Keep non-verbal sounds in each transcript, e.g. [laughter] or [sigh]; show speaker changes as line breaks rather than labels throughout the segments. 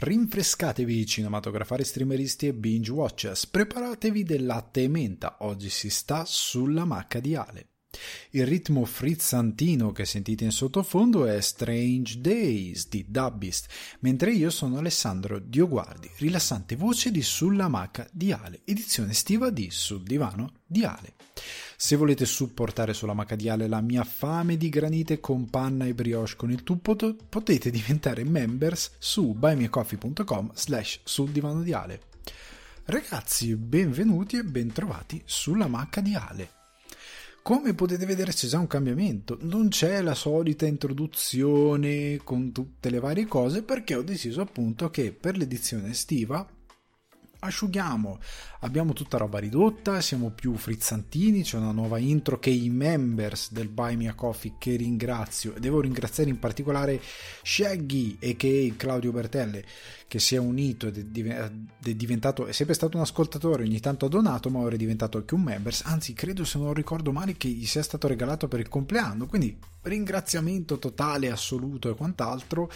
Rinfrescatevi cinematografari, streameristi e binge watchers, preparatevi del latte e menta, oggi si sta sulla macca di Ale. Il ritmo frizzantino che sentite in sottofondo è Strange Days di Dubbist, mentre io sono Alessandro Dioguardi, rilassante voce di Sulla macca di Ale, edizione estiva di Sul divano di Ale. Se volete supportare sulla macadiale la mia fame di granite con panna e brioche con il tuppo, potete diventare members su buymeacoffee.com slash sul divano di Ale. Ragazzi, benvenuti e bentrovati sulla macca di Ale. Come potete vedere c'è già un cambiamento, non c'è la solita introduzione con tutte le varie cose perché ho deciso appunto che per l'edizione estiva asciughiamo. Abbiamo tutta roba ridotta siamo più frizzantini c'è una nuova intro che i members del Buy Me a Coffee che ringrazio e devo ringraziare in particolare Shaggy e che Claudio Bertelle che si è unito ed è diventato è sempre stato un ascoltatore ogni tanto ha donato ma ora è diventato anche un members. Anzi credo se non ricordo male che gli sia stato regalato per il compleanno. Quindi ringraziamento totale assoluto e quant'altro.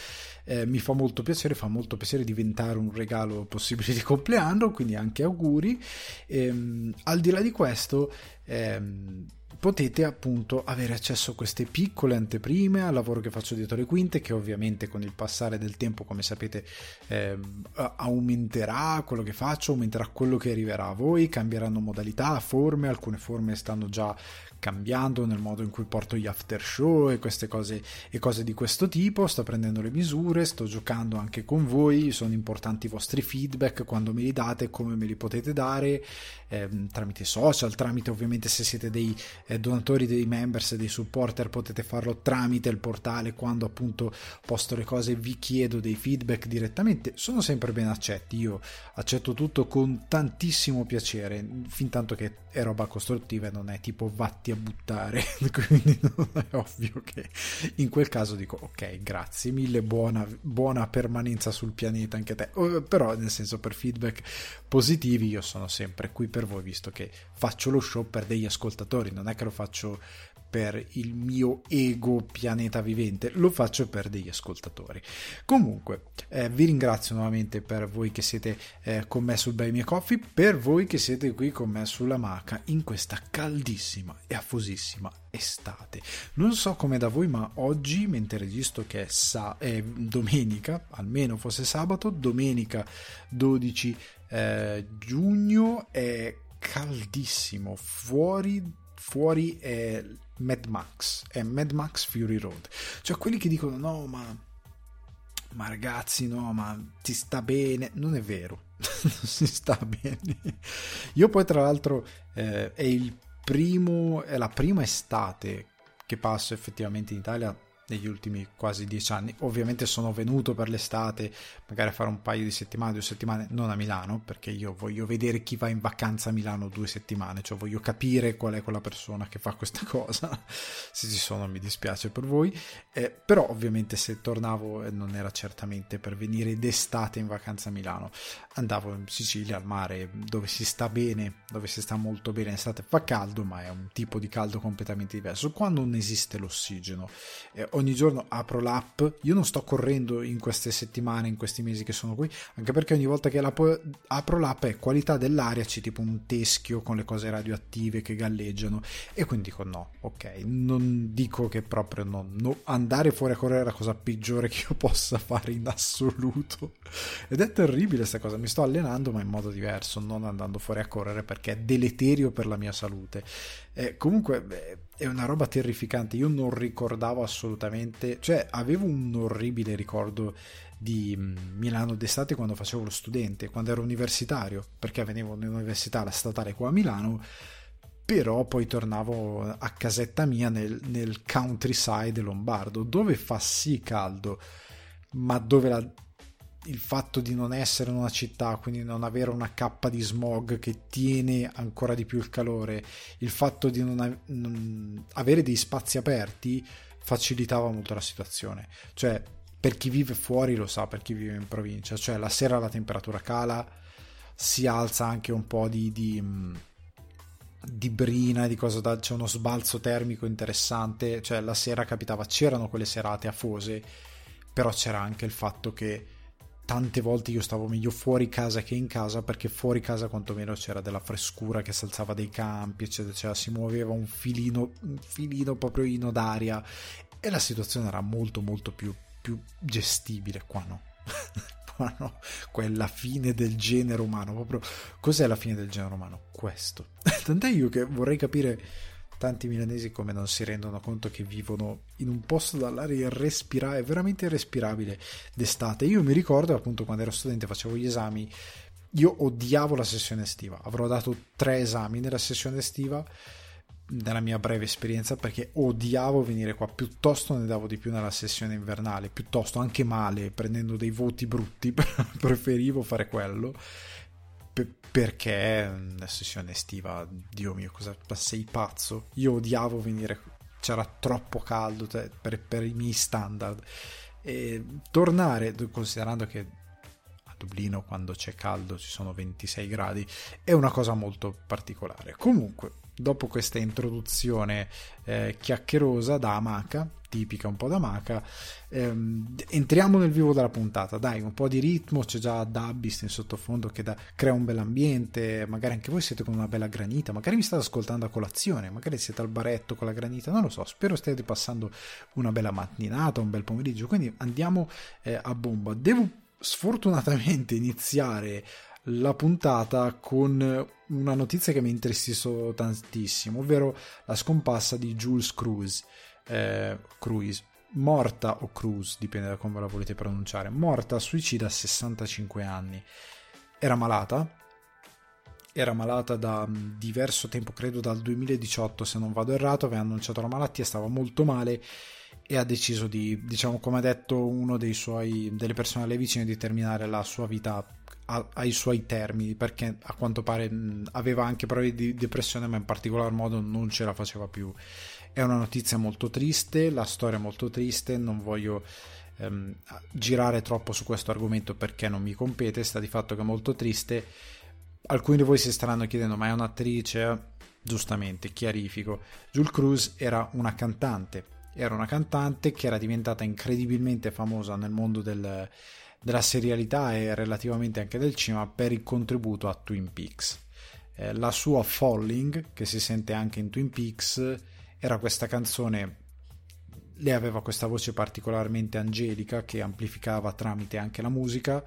Eh, mi fa molto piacere fa molto piacere diventare un regalo possibile di compleanno quindi anche auguri. Ehm, al di là di questo ehm, potete appunto avere accesso a queste piccole anteprime al lavoro che faccio dietro le quinte che ovviamente con il passare del tempo come sapete eh, aumenterà quello che faccio aumenterà quello che arriverà a voi cambieranno modalità forme alcune forme stanno già cambiando nel modo in cui porto gli after show e queste cose e cose di questo tipo. Sto prendendo le misure sto giocando anche con voi sono importanti i vostri feedback quando me li date come me li potete dare ehm, tramite social tramite ovviamente se siete dei eh, donatori dei members dei supporter potete farlo tramite il portale quando appunto posto le cose vi chiedo dei feedback direttamente. Sono sempre ben accetti io accetto tutto con tantissimo piacere fin tanto che è roba costruttiva e non è tipo vatti a buttare, [laughs] quindi non è ovvio che in quel caso dico ok, grazie mille, buona, buona permanenza sul pianeta anche te, però nel senso per feedback positivi io sono sempre qui per voi visto che faccio lo show per degli ascoltatori, non è che lo faccio per il mio ego pianeta vivente, lo faccio per degli ascoltatori. Comunque, eh, vi ringrazio nuovamente per voi che siete eh, con me sul Buy Me Coffee, per voi che siete qui con me sulla maca in questa caldissima e affosissima estate. Non so come da voi, ma oggi, mentre registro che è, sa- è domenica, almeno fosse sabato, domenica 12 eh, giugno, è caldissimo fuori fuori è Mad Max, è Mad Max Fury Road. Cioè quelli che dicono no, ma ma ragazzi, no, ma ti sta bene. Non è vero, [laughs] non si sta bene. Io poi, tra l'altro, eh, è il primo, è la prima estate che passo effettivamente in Italia negli ultimi quasi dieci anni. Ovviamente sono venuto per l'estate, magari a fare un paio di settimane, due settimane, non a Milano, perché io voglio vedere chi va in vacanza a Milano due settimane, cioè voglio capire qual è quella persona che fa questa [laughs] cosa. Se ci sono mi dispiace per voi, eh, però ovviamente se tornavo eh, non era certamente per venire d'estate in vacanza a Milano, andavo in Sicilia al mare dove si sta bene, dove si sta molto bene, l'estate fa caldo, ma è un tipo di caldo completamente diverso. Quando non esiste l'ossigeno, eh, ogni giorno apro l'app, io non sto correndo in queste settimane, in questi mesi che sono qui, anche perché ogni volta che apro l'app è qualità dell'aria, c'è tipo un teschio con le cose radioattive che galleggiano. E quindi dico no, ok, non dico che proprio no, no, andare fuori a correre è la cosa peggiore che io possa fare in assoluto. Ed è terribile questa cosa, mi sto allenando ma in modo diverso, non andando fuori a correre perché è deleterio per la mia salute. Eh, comunque beh, è una roba terrificante, io non ricordavo assolutamente, cioè avevo un orribile ricordo di mm, Milano d'estate quando facevo lo studente, quando ero universitario, perché venivo all'università, la statale qua a Milano, però poi tornavo a casetta mia nel, nel countryside lombardo, dove fa sì caldo, ma dove la, il fatto di non essere in una città, quindi non avere una cappa di smog che tiene ancora di più il calore, il fatto di non, av- non avere dei spazi aperti facilitava molto la situazione. Cioè, per chi vive fuori lo sa, per chi vive in provincia, cioè la sera la temperatura cala, si alza anche un po' di, di, di brina, di cosa da, c'è uno sbalzo termico interessante, cioè la sera capitava, c'erano quelle serate afose, però c'era anche il fatto che tante volte io stavo meglio fuori casa che in casa perché fuori casa quantomeno c'era della frescura che si alzava dei campi eccetera, cioè si muoveva un filino, un filino proprio in d'aria e la situazione era molto molto più, più gestibile qua no? [laughs] Qua no? Quella fine del genere umano proprio cos'è la fine del genere umano? Questo. [laughs] Tant'è io che vorrei capire tanti milanesi come non si rendono conto che vivono in un posto dall'aria irrespirabile, veramente irrespirabile d'estate. Io mi ricordo appunto quando ero studente facevo gli esami, io odiavo la sessione estiva, avrò dato tre esami nella sessione estiva nella mia breve esperienza perché odiavo venire qua. Piuttosto ne davo di più nella sessione invernale piuttosto anche male prendendo dei voti brutti [laughs] preferivo fare quello perché la sessione estiva, Dio mio, cosa sei pazzo? Io odiavo venire, c'era troppo caldo per, per i miei standard. E tornare, considerando che a Dublino quando c'è caldo ci sono 26 gradi, è una cosa molto particolare. Comunque, dopo questa introduzione eh, chiacchierosa da Amaca, tipica un po' da Maca, ehm, entriamo nel vivo della puntata. Dai, un po' di ritmo, c'è già Dabbist in sottofondo che da, crea un bel ambiente, magari anche voi siete con una bella granita, magari mi state ascoltando a colazione, magari siete al baretto con la granita, non lo so, spero stiate passando una bella mattinata, un bel pomeriggio, quindi andiamo eh, a bomba. Devo sfortunatamente [laughs] iniziare la puntata con una notizia che mi intristisce tantissimo, ovvero la scomparsa di Jules Cruz, eh, Cruise, morta o Cruz, dipende da come la volete pronunciare, morta suicida a 65 anni. Era malata, era malata da mm, diverso tempo, credo dal 2018 se non vado errato, aveva annunciato la malattia, stava molto male e ha deciso di, diciamo come ha detto uno dei suoi, delle persone alle vicine, di terminare la sua vita ai suoi termini perché a quanto pare aveva anche problemi di depressione ma in particolar modo non ce la faceva più. È una notizia molto triste la storia è molto triste non voglio ehm, girare troppo su questo argomento perché non mi compete sta di fatto che è molto triste. Alcuni di voi si staranno chiedendo ma è un'attrice? Giustamente chiarifico. Jules Cruz era una cantante era una cantante che era diventata incredibilmente famosa nel mondo del della serialità e relativamente anche del cinema per il contributo a Twin Peaks. Eh, la sua Falling, che si sente anche in Twin Peaks, era questa canzone lei aveva questa voce particolarmente angelica che amplificava tramite anche la musica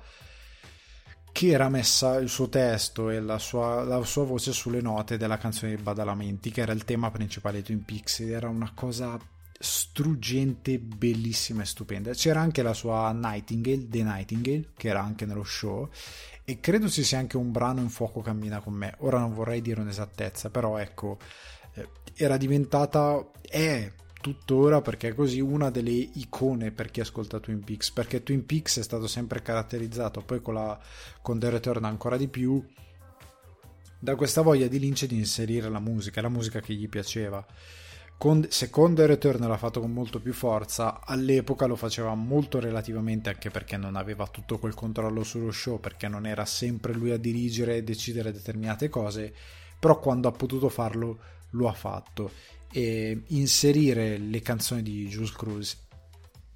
che era messa il suo testo e la sua, la sua voce sulle note della canzone di Badalamenti che era il tema principale di Twin Peaks ed era una cosa struggente, bellissima e stupenda. C'era anche la sua Nightingale, The Nightingale, che era anche nello show, e credo ci sia anche un brano in fuoco cammina con me. Ora non vorrei dire un'esattezza, però ecco, eh, era diventata, è tuttora perché è così una delle icone per chi ascolta Twin Peaks, perché Twin Peaks è stato sempre caratterizzato, poi con, la, con The Return ancora di più, da questa voglia di Lynch di inserire la musica, la musica che gli piaceva con, secondo Return l'ha fatto con molto più forza, all'epoca lo faceva molto relativamente anche perché non aveva tutto quel controllo sullo show, perché non era sempre lui a dirigere e decidere determinate cose, però quando ha potuto farlo lo ha fatto. E inserire le canzoni di Jules Cruz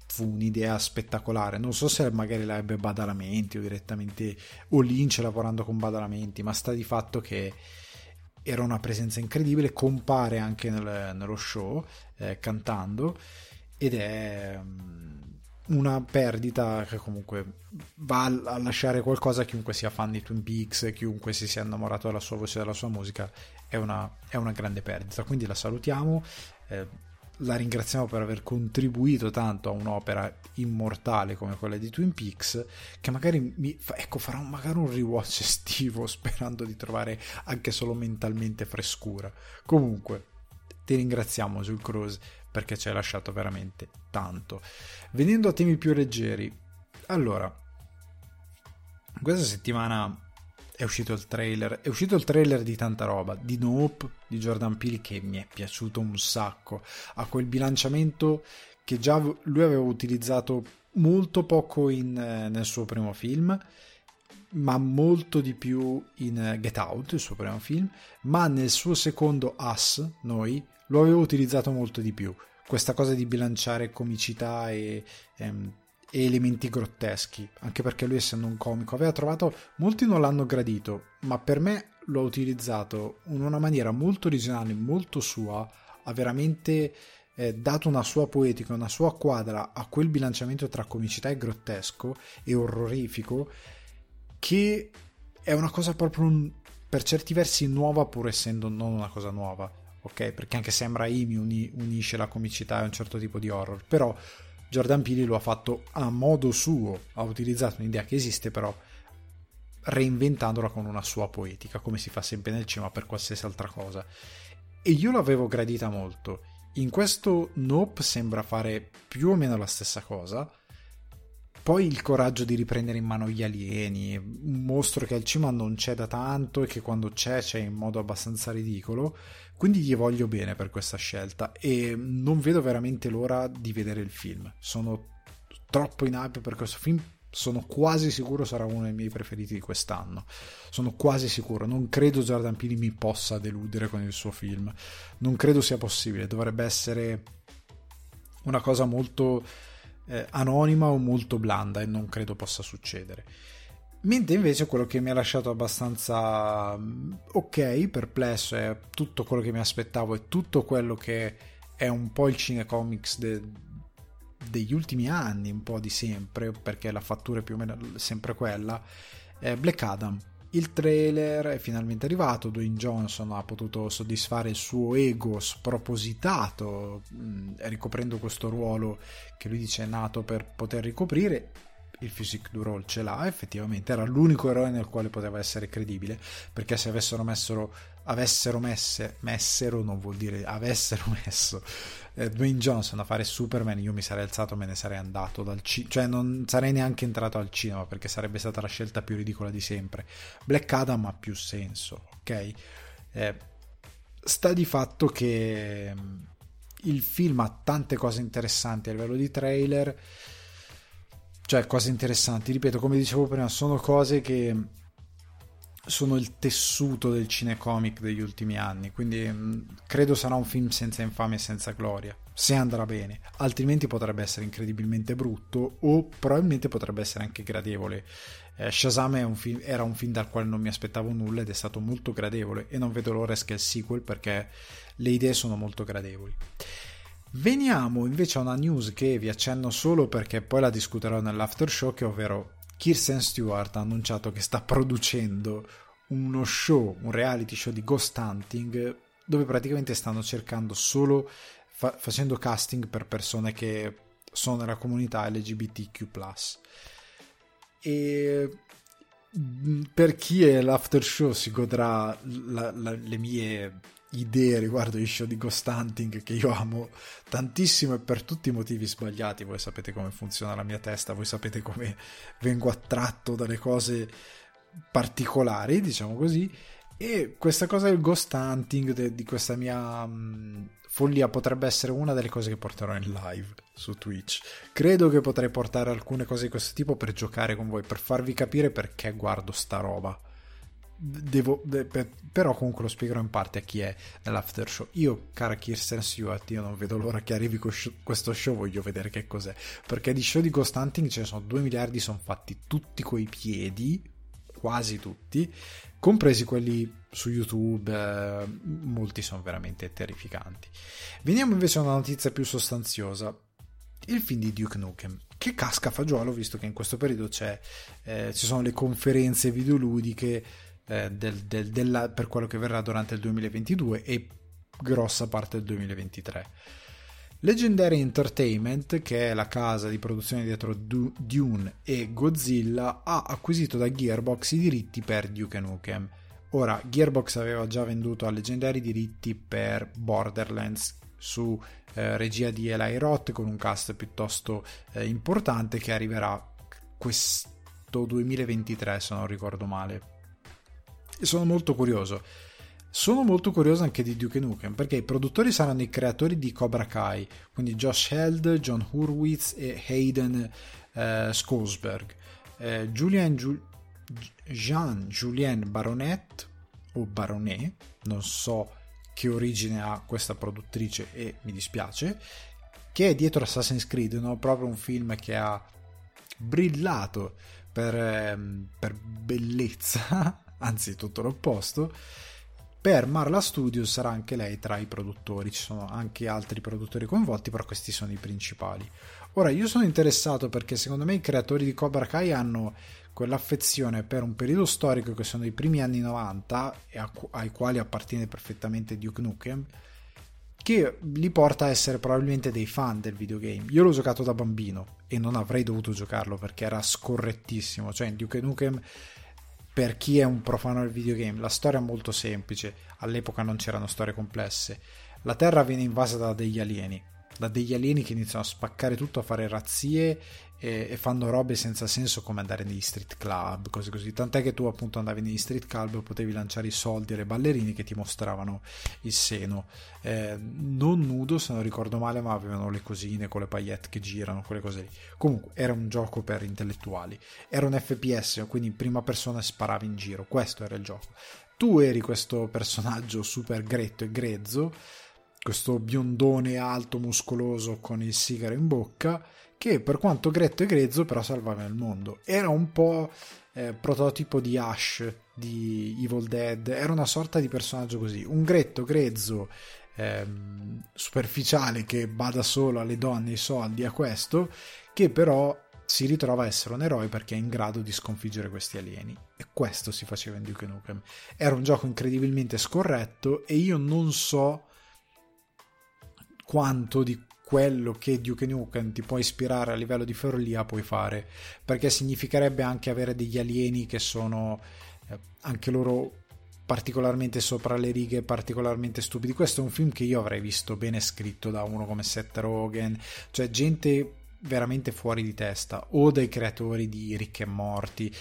fu un'idea spettacolare. Non so se magari la ebbe Badalamenti o direttamente o Lynch lavorando con Badalamenti, ma sta di fatto che era una presenza incredibile, compare anche nel, nello show eh, cantando ed è um, una perdita che comunque va a lasciare qualcosa a chiunque sia fan di Twin Peaks, chiunque si sia innamorato della sua voce e della sua musica, è una, è una grande perdita. Quindi la salutiamo. Eh, la ringraziamo per aver contribuito tanto a un'opera immortale come quella di Twin Peaks che magari mi ecco farà un, magari un rewatch estivo [laughs] sperando di trovare anche solo mentalmente frescura. Comunque ti ringraziamo Jules Cruz perché ci hai lasciato veramente tanto. Venendo a temi più leggeri allora questa settimana è uscito il trailer, è uscito il trailer di tanta roba, di Nope, di Jordan Peele che mi è piaciuto un sacco, ha quel bilanciamento che già lui aveva utilizzato molto poco in, eh, nel suo primo film, ma molto di più in eh, Get Out, il suo primo film, ma nel suo secondo Us, noi, lo aveva utilizzato molto di più. Questa cosa di bilanciare comicità e, ehm, e elementi grotteschi, anche perché lui essendo un comico aveva trovato, molti non l'hanno gradito, ma per me l'ho utilizzato in una maniera molto originale, molto sua, ha veramente eh, dato una sua poetica, una sua quadra a quel bilanciamento tra comicità e grottesco e orrorifico che è una cosa proprio un, per certi versi nuova pur essendo non una cosa nuova, ok? Perché anche Sam Raimi uni, unisce la comicità e un certo tipo di horror, però Jordan Peele lo ha fatto a modo suo, ha utilizzato un'idea che esiste però reinventandola con una sua poetica, come si fa sempre nel cinema per qualsiasi altra cosa. E io l'avevo gradita molto. In questo Nope sembra fare più o meno la stessa cosa. Poi il coraggio di riprendere in mano gli alieni, un mostro che al cinema non c'è da tanto e che quando c'è c'è in modo abbastanza ridicolo. Quindi gli voglio bene per questa scelta e non vedo veramente l'ora di vedere il film. Sono troppo in hype per questo film. Sono quasi sicuro sarà uno dei miei preferiti di quest'anno. Sono quasi sicuro. Non credo Jordan Peele mi possa deludere con il suo film. Non credo sia possibile. Dovrebbe essere una cosa molto eh, anonima o molto blanda e non credo possa succedere. Mentre invece quello che mi ha lasciato abbastanza mm, ok, perplesso, è tutto quello che mi aspettavo e tutto quello che è un po' il cinecomics de, degli ultimi anni, un po' di sempre, perché la fattura è più o meno sempre quella, è Black Adam. Il trailer è finalmente arrivato, Dwayne Johnson ha potuto soddisfare il suo ego spropositato, mm, ricoprendo questo ruolo che lui dice è nato per poter ricoprire. Il physique du role ce l'ha, effettivamente era l'unico eroe nel quale poteva essere credibile, perché se avessero messo avessero messe, messero non vuol dire avessero messo eh, Dwayne Johnson a fare Superman io mi sarei alzato e me ne sarei andato dal cinema cioè non sarei neanche entrato al cinema perché sarebbe stata la scelta più ridicola di sempre. Black Adam ha più senso ok? Eh, sta di fatto che mm, il film ha tante cose interessanti a livello di trailer cioè cose interessanti, ripeto, come dicevo prima, sono cose che sono il tessuto del cinecomic degli ultimi anni, quindi mh, mm, credo sarà un film senza infamia e senza gloria, se andrà bene, altrimenti potrebbe essere incredibilmente brutto o probabilmente potrebbe essere anche gradevole. Eh, Shazam un film, era un film dal quale non mi aspettavo nulla ed è stato molto gradevole e non vedo l'ora che il sequel perché le idee sono molto gradevoli. Veniamo invece a una news che vi accenno solo perché poi la discuterò nell'after show, che ovvero Kirsten Stewart ha annunciato che sta producendo uno show, un reality show di ghost hunting dove praticamente stanno cercando solo fa- facendo casting per persone che sono nella comunità LGBTQ+. E mm, per chi è l'after show si godrà la, la, le mie idee riguardo i show di Ghost Hunting che io amo tantissimo e per tutti i motivi sbagliati. Voi sapete come funziona la mia testa, voi sapete come vengo attratto dalle cose particolari, diciamo così. E questa cosa del ghost hunting, de, di questa mia mh, follia, potrebbe essere una delle cose che porterò in live su Twitch. Credo che potrei portare alcune cose di questo tipo per giocare con voi, per farvi capire perché guardo sta roba devo, de, per, però comunque lo spiegherò in parte a chi è nell'after show. Io, cara Kirsten Stewart, io non vedo l'ora che arrivi questo show, voglio vedere che cos'è. Perché di show di Ghost Hunting ce ne sono 2 miliardi, sono fatti tutti coi piedi, quasi tutti, compresi quelli su YouTube, eh, molti sono veramente terrificanti. Veniamo invece a una notizia più sostanziosa. Il film di Duke Nukem, che casca fagiolo visto che in questo periodo eh, ci sono le conferenze videoludiche eh, del, del, della, per quello che verrà durante il 2022 e grossa parte del 2023. Legendary Entertainment, che è la casa di produzione dietro Dune e Godzilla, ha acquisito da Gearbox i diritti per Duke Nukem. Ora, Gearbox aveva già venduto a Legendary i diritti per Borderlands su eh, regia di Eli Roth con un cast piuttosto eh, importante che arriverà questo 2023 se non ricordo male sono molto curioso. Sono molto curioso anche di Duke Nukem perché i produttori saranno i creatori di Cobra Kai, quindi Josh Held, John Hurwitz e Hayden eh, Skosberg. Eh, Julian Ju- Jean-Julien Baronet o Baronet, non so che origine ha questa produttrice e mi dispiace, che è dietro Assassin's Creed, no? proprio un film che ha brillato per, ehm, per bellezza, [laughs] anzi tutto l'opposto, per Marla Studios sarà anche lei tra i produttori, ci sono anche altri produttori coinvolti, però questi sono i principali. Ora, io sono interessato perché secondo me i creatori di Cobra Kai hanno quell'affezione per un periodo storico che sono i primi anni 90 e ai quali appartiene perfettamente Duke Nukem che li porta a essere probabilmente dei fan del videogame. Io l'ho giocato da bambino e non avrei dovuto giocarlo perché era scorrettissimo, cioè in Duke Nukem per chi è un profano del videogame, la storia è molto semplice, all'epoca non c'erano storie complesse. La Terra viene invasa da degli alieni, da degli alieni che iniziano a spaccare tutto, a fare razzie e, e, fanno robe senza senso come andare negli street club, cose così. Tant'è che tu appunto andavi negli street club e potevi lanciare i soldi alle ballerine che ti mostravano il seno. Eh, non nudo se non ricordo male, ma avevano le cosine con le paillette che girano, quelle cose lì. Comunque era un gioco per intellettuali. Era un FPS, quindi in prima persona sparavi in giro. Questo era il gioco. Tu eri questo personaggio super gretto e grezzo questo biondone alto muscoloso con il sigaro in bocca che per quanto gretto e grezzo però salvava il mondo. Era un po' eh, prototipo di Ash di Evil Dead, era una sorta di personaggio così, un gretto grezzo ehm, superficiale che bada solo alle donne, ai soldi, a questo, che però si ritrova a essere un eroe perché è in grado di sconfiggere questi alieni. E questo si faceva in Duke Nukem. Era un gioco incredibilmente scorretto e io non so quanto di quello che Duke Nukem ti può ispirare a livello di follia puoi fare, perché significherebbe anche avere degli alieni che sono eh, anche loro particolarmente sopra le righe, particolarmente stupidi. Questo è un film che io avrei visto bene scritto da uno come Seth Rogen, cioè gente veramente fuori di testa, o dai creatori di Rick e Morti.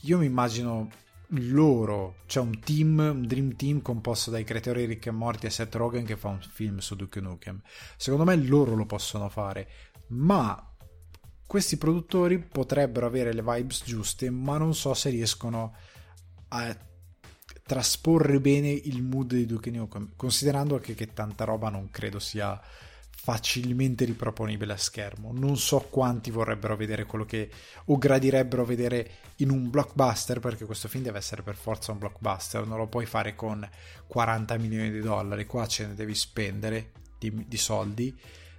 Io mi immagino loro, c'è un team, un dream team composto dai creatori Rick e Morty e Seth Rogen che fa un film su Duke Nukem. Secondo me loro lo possono fare, ma questi produttori potrebbero avere le vibes giuste, ma non so se riescono a trasporre bene il mood di Duke Nukem, considerando anche che tanta roba non credo sia facilmente riproponibile a schermo. Non so quanti vorrebbero vedere quello che o gradirebbero vedere in un blockbuster, perché questo film deve essere per forza un blockbuster, non lo puoi fare con 40 milioni di dollari, qua ce ne devi spendere di, di soldi.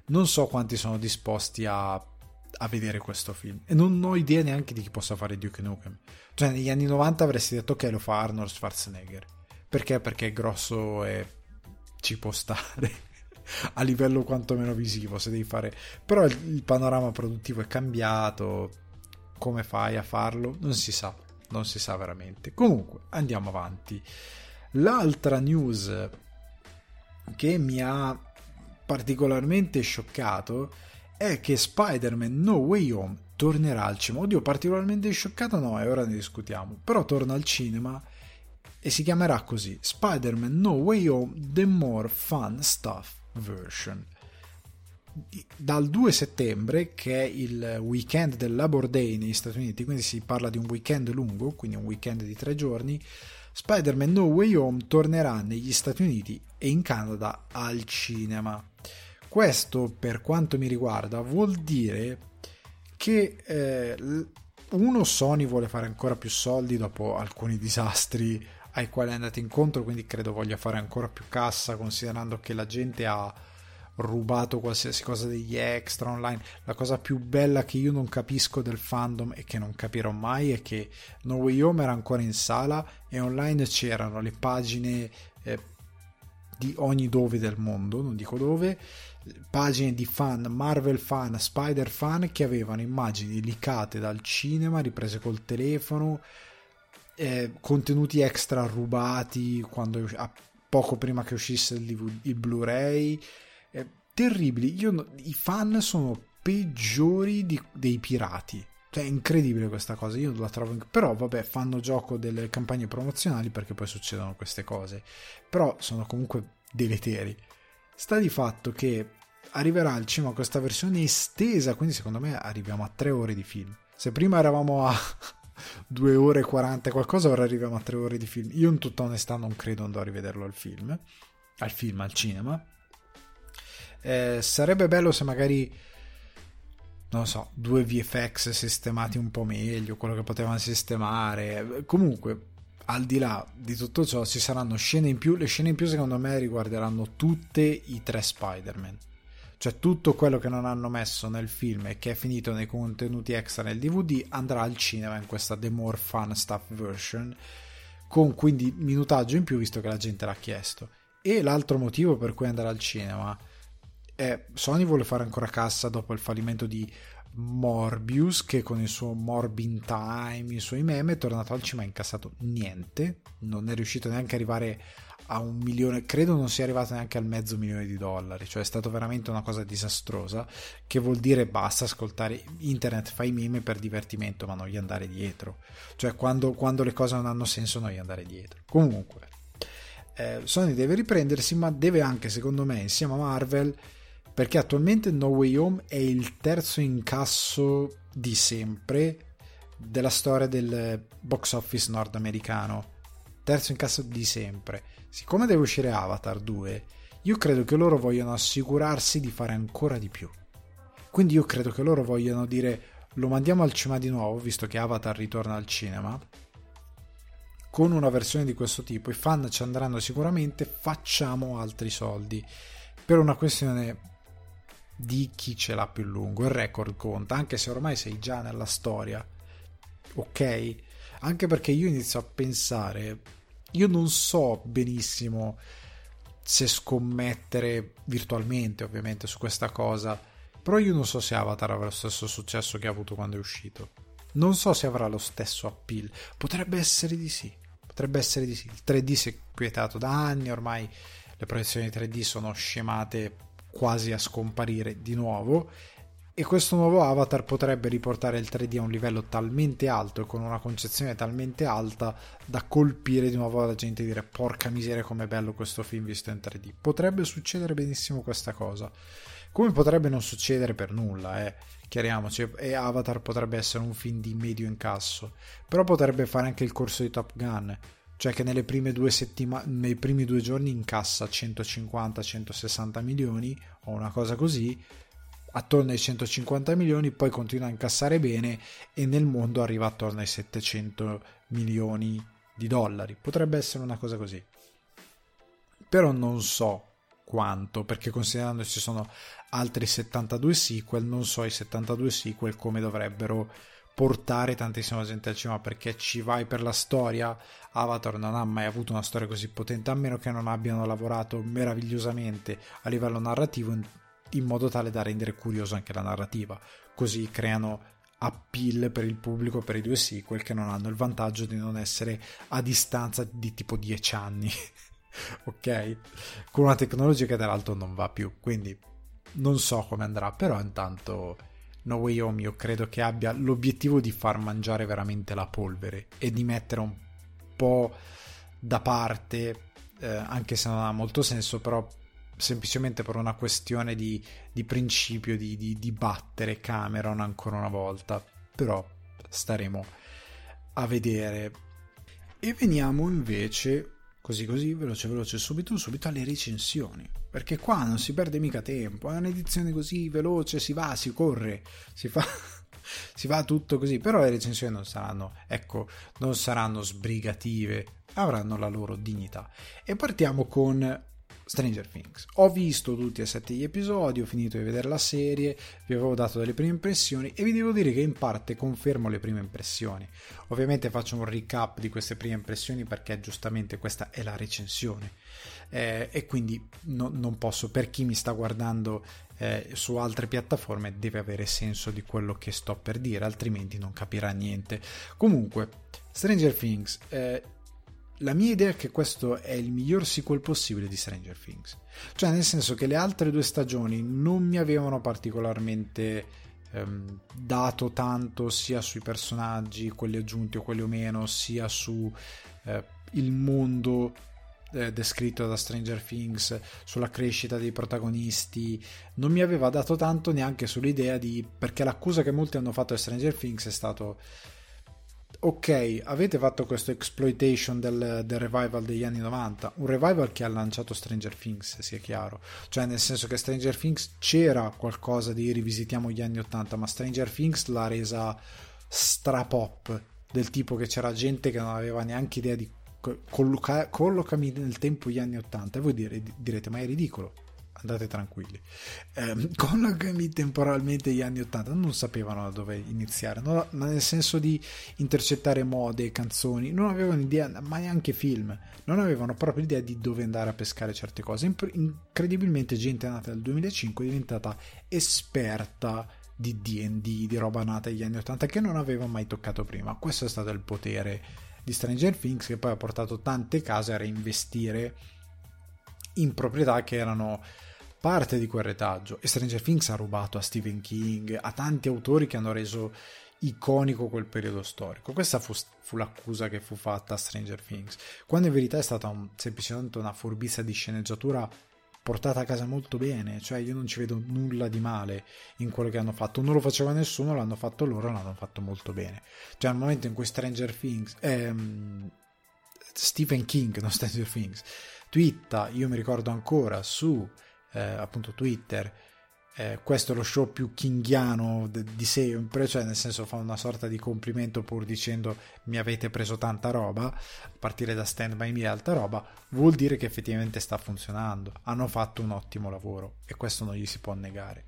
Non so quanti sono disposti a, a, vedere questo film e non ho idea neanche di chi possa fare Duke Nukem. Cioè, negli anni 90 avresti detto ok, lo fa Arnold Schwarzenegger. Perché? Perché è grosso e ci può stare [laughs] a livello quantomeno visivo se devi fare. Però il, panorama produttivo è cambiato. Come fai a farlo? Non si sa. Non si sa veramente. Comunque andiamo avanti. L'altra news che mi ha particolarmente scioccato è che Spider-Man No Way Home tornerà al cinema. Oddio, particolarmente scioccato no, e ora ne discutiamo. Però torna al cinema e si chiamerà così Spider-Man No Way Home The More Fun Stuff version. Dal 2 settembre, che è il weekend del Labor Day negli Stati Uniti, quindi si parla di un weekend lungo, quindi un weekend di tre giorni, Spider-Man No Way Home tornerà negli Stati Uniti e in Canada al cinema. Questo, per quanto mi riguarda, vuol dire che eh, uno Sony vuole fare ancora più soldi dopo alcuni disastri ai quali è andato incontro, quindi credo voglia fare ancora più cassa considerando che la gente ha rubato qualsiasi cosa degli extra online. La cosa più bella che io non capisco del fandom e che non capirò mai è che No Way Home era ancora in sala e online c'erano le pagine eh, di ogni dove del mondo, non dico dove, pagine di fan, Marvel fan, Spider fan che avevano immagini leakate dal cinema, riprese col telefono eh, contenuti extra rubati quando, a, poco prima che uscisse il, il Blu-ray. Eh, terribili. Io, I fan sono peggiori di, dei pirati. Cioè, è incredibile questa cosa. Io la trovo. Però, vabbè, fanno gioco delle campagne promozionali perché poi succedono queste cose. Però sono comunque deleteri. Sta di fatto che arriverà al cinema questa versione estesa. Quindi, secondo me, arriviamo a tre ore di film. Se prima eravamo a [laughs] 2 ore e 40 qualcosa, ora arriviamo a 3 ore di film. Io in tutta onestà non credo andrò a rivederlo al film, al film, al cinema. Eh, sarebbe bello se magari non so, due VFX sistemati un po' meglio, quello che potevano sistemare. Comunque, al di là di tutto ciò, ci saranno scene in più. Le scene in più, secondo me, riguarderanno tutte i tre Spider-Man. Cioè, tutto quello che non hanno messo nel film e che è finito nei contenuti extra nel DVD andrà al cinema in questa The More Fun Stuff version. Con quindi minutaggio in più, visto che la gente l'ha chiesto. E l'altro motivo per cui andare al cinema è Sony vuole fare ancora cassa dopo il fallimento di Morbius che con il suo Morbin Time, i suoi meme è tornato al cinema e ha incassato niente, non è riuscito neanche a arrivare a un milione, credo non sia arrivato neanche al mezzo milione di dollari, cioè è stato veramente una cosa disastrosa, che vuol dire basta ascoltare internet, fai meme per divertimento, ma non gli andare dietro, cioè quando, quando le cose non hanno senso non gli andare dietro. Comunque, eh, Sony deve riprendersi, ma deve anche, secondo me, insieme a Marvel, perché attualmente No Way Home è il terzo incasso di sempre della storia del box office nordamericano. Terzo incasso di sempre. Siccome deve uscire Avatar 2, io credo che loro vogliano assicurarsi di fare ancora di più. Quindi io credo che loro vogliano dire lo mandiamo al cinema di nuovo, visto che Avatar ritorna al cinema, con una versione di questo tipo. I fan ci andranno sicuramente, facciamo altri soldi. Per una questione di chi ce l'ha più lungo. Il record conta, anche se ormai sei già nella storia. Ok? Anche perché io inizio a pensare, io non so benissimo se scommettere virtualmente, ovviamente, su questa cosa. Però io non so se Avatar avrà lo stesso successo che ha avuto quando è uscito. Non so se avrà lo stesso appeal. Potrebbe essere di sì. Potrebbe essere di sì. Il 3D si è quietato da anni, ormai le proiezioni 3D sono scemate quasi a scomparire di nuovo e questo nuovo avatar potrebbe riportare il 3D a un livello talmente alto e con una concezione talmente alta da colpire di nuovo la gente e dire porca miseria com'è bello questo film visto in 3D. Potrebbe succedere benissimo questa cosa. Come potrebbe non succedere per nulla, eh. Chiariamoci, e Avatar potrebbe essere un film di medio incasso, però potrebbe fare anche il corso di Top Gun cioè che nelle prime due settimane, nei primi due giorni incassa 150-160 milioni o una cosa così, attorno ai 150 milioni, poi continua a incassare bene e nel mondo arriva attorno ai 700 milioni di dollari. Potrebbe essere una cosa così. Però non so quanto, perché considerando ci sono altri 72 sequel, non so i 72 sequel come dovrebbero portare tantissima gente al cinema perché ci vai per la storia. Avatar non ha mai avuto una storia così potente, a meno che non abbiano lavorato meravigliosamente a livello narrativo in, modo tale da rendere curioso anche la narrativa. Così creano appeal per il pubblico per i due sequel che non hanno il vantaggio di non essere a distanza di tipo 10 anni. [laughs] ok? Con una tecnologia che tra l'altro non va più, quindi non so come andrà, però intanto No Way Home io credo che abbia l'obiettivo di far mangiare veramente la polvere e di mettere un po' da parte, eh, anche se non ha molto senso, però semplicemente per una questione di, di principio di, di, di battere Cameron ancora una volta. Però staremo a vedere. E veniamo invece così così, veloce veloce, subito subito alle recensioni. Perché qua non si perde mica tempo, è un'edizione così veloce, si va, si corre, si fa, [laughs] si fa tutto così. Però le recensioni non saranno, ecco, non saranno sbrigative, avranno la loro dignità. E partiamo con Stranger Things. Ho visto tutti e sette gli episodi, ho finito di vedere la serie, vi avevo dato delle prime impressioni e vi devo dire che in parte confermo le prime impressioni. Ovviamente faccio un recap di queste prime impressioni perché giustamente questa è la recensione eh, e quindi no, non posso, per chi mi sta guardando eh, su altre piattaforme deve avere senso di quello che sto per dire, altrimenti non capirà niente. Comunque, Stranger Things, eh, la mia idea è che questo è il miglior sequel possibile di Stranger Things. Cioè, nel senso che le altre due stagioni non mi avevano particolarmente ehm, dato tanto sia sui personaggi, quelli aggiunti o quelli o meno, sia su eh, mondo eh, descritto da Stranger Things, sulla crescita dei protagonisti. Non mi aveva dato tanto neanche sull'idea di. perché l'accusa che molti hanno fatto a Stranger Things è stato ok, avete fatto questo exploitation del, del, revival degli anni 90, un revival che ha lanciato Stranger Things, sia chiaro, cioè nel senso che Stranger Things c'era qualcosa di rivisitiamo gli anni 80, ma Stranger Things l'ha resa strapop, del tipo che c'era gente che non aveva neanche idea di colloca- collocami nel tempo gli anni 80 e voi dire, direte ma è ridicolo andate tranquilli. [laughs] Eh, collocami temporalmente gli anni 80, non sapevano da dove iniziare, no? nel senso di intercettare mode, canzoni, non avevano idea, ma neanche film, non avevano proprio idea di dove andare a pescare certe cose. Incredibilmente gente nata nel 2005 è diventata esperta di D&D, di roba nata negli anni 80 che non aveva mai toccato prima. Questo è stato il potere di Stranger Things che poi ha portato tante case a reinvestire in proprietà che erano parte di quel retaggio e Stranger Things ha rubato a Stephen King, a tanti autori che hanno reso iconico quel periodo storico. Questa fu, fu, l'accusa che fu fatta a Stranger Things, quando in verità è stata un, semplicemente una furbizia di sceneggiatura portata a casa molto bene, cioè io non ci vedo nulla di male in quello che hanno fatto, non lo faceva nessuno, l'hanno fatto loro, l'hanno fatto molto bene. Cioè al momento in cui Stranger Things, ehm, Stephen King, non Stranger Things, twitta, io mi ricordo ancora su eh, appunto Twitter, eh, questo è lo show più kinghiano di sempre, cioè nel senso fa una sorta di complimento pur dicendo mi avete preso tanta roba, a partire da Stand By Me e alta roba, vuol dire che effettivamente sta funzionando, hanno fatto un ottimo lavoro e questo non gli si può negare.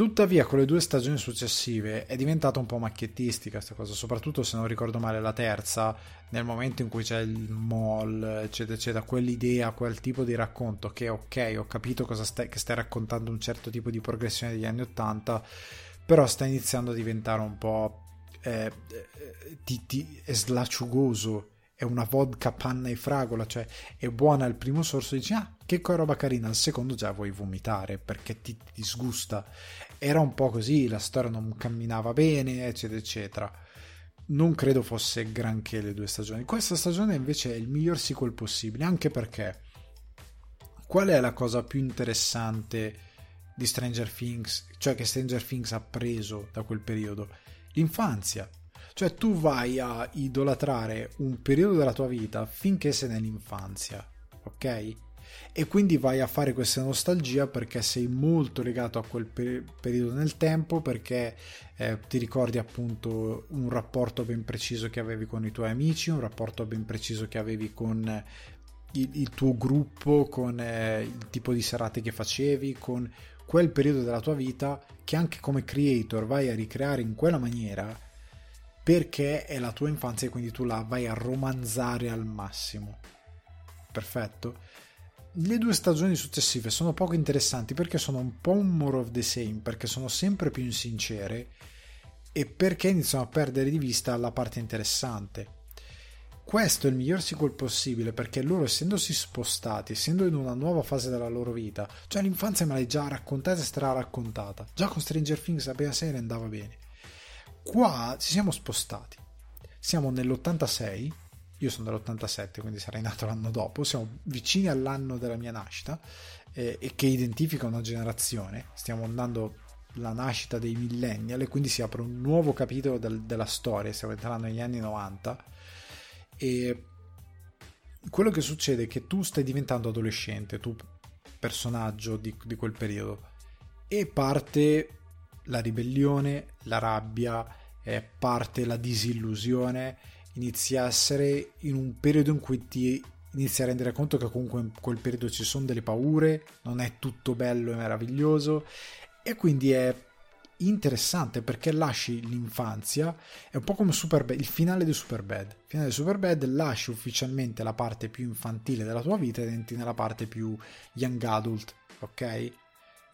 Tuttavia, con le due stagioni successive è diventata un po' macchiettistica questa cosa, soprattutto se non ricordo male la terza, nel momento in cui c'è il mall, eccetera, eccetera, quell'idea, quel tipo di racconto che ok, ho capito stai, che stai raccontando un certo tipo di progressione degli anni Ottanta, però sta iniziando a diventare un po' eh, eh, ti, ti, è slacciugoso è una vodka panna e fragola, cioè è buona al primo sorso, dici ah che roba carina, al secondo già vuoi vomitare perché ti disgusta. Era un po' così, la storia non camminava bene, eccetera, eccetera. Non credo fosse granché le due stagioni. Questa stagione invece è il miglior sequel possibile, anche perché qual è la cosa più interessante di Stranger Things, cioè che Stranger Things ha preso da quel periodo? L'infanzia cioè tu vai a idolatrare un periodo della tua vita finché sei nell'infanzia, ok? E quindi vai a fare questa nostalgia perché sei molto legato a quel per- periodo nel tempo, perché eh, ti ricordi appunto un rapporto ben preciso che avevi con i tuoi amici, un rapporto ben preciso che avevi con il, il tuo gruppo, con eh, il tipo di serate che facevi, con quel periodo della tua vita che anche come creator vai a ricreare in quella maniera perché è la tua infanzia e quindi tu la vai a romanzare al massimo. Perfetto. Le due stagioni successive sono poco interessanti perché sono un po' un more of the same, perché sono sempre più insincere e perché iniziano a perdere di vista la parte interessante. Questo è il miglior sequel possibile perché loro essendosi spostati, essendo in una nuova fase della loro vita, cioè l'infanzia me l'hai già raccontata e sarà raccontata. Già con Stranger Things la prima serie andava bene Qua ci siamo spostati. Siamo nell'86, io sono dell'87, quindi sarei nato l'anno dopo, siamo vicini all'anno della mia nascita eh, e che identifica una generazione. Stiamo andando la nascita dei millennial e quindi si apre un nuovo capitolo del, della storia, stiamo entrando negli anni 90 e quello che succede è che tu stai diventando adolescente, tu personaggio di, di quel periodo e parte la ribellione, la rabbia, eh, parte la disillusione, inizia a essere in un periodo in cui ti inizi a rendere conto che comunque in quel periodo ci sono delle paure, non è tutto bello e meraviglioso e quindi è interessante perché lasci l'infanzia, è un po' come Superbad, il finale di Superbad. Il finale di Superbad lasci ufficialmente la parte più infantile della tua vita ed entri nella parte più young adult, ok?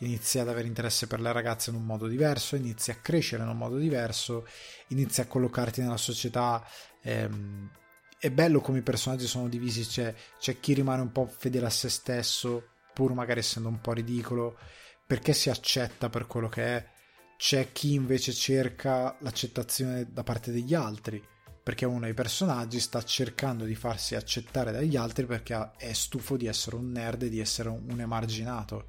inizi ad avere interesse per le ragazze in un modo diverso, inizi a crescere in un modo diverso, inizi a collocarti nella società. Ehm, è bello come i personaggi sono divisi, c'è, c'è chi rimane un po' fedele a se stesso, pur magari essendo un po' ridicolo, perché si accetta per quello che è, c'è chi invece cerca l'accettazione da parte degli altri perché uno dei personaggi sta cercando di farsi accettare dagli altri perché è stufo di essere un nerd e di essere un emarginato.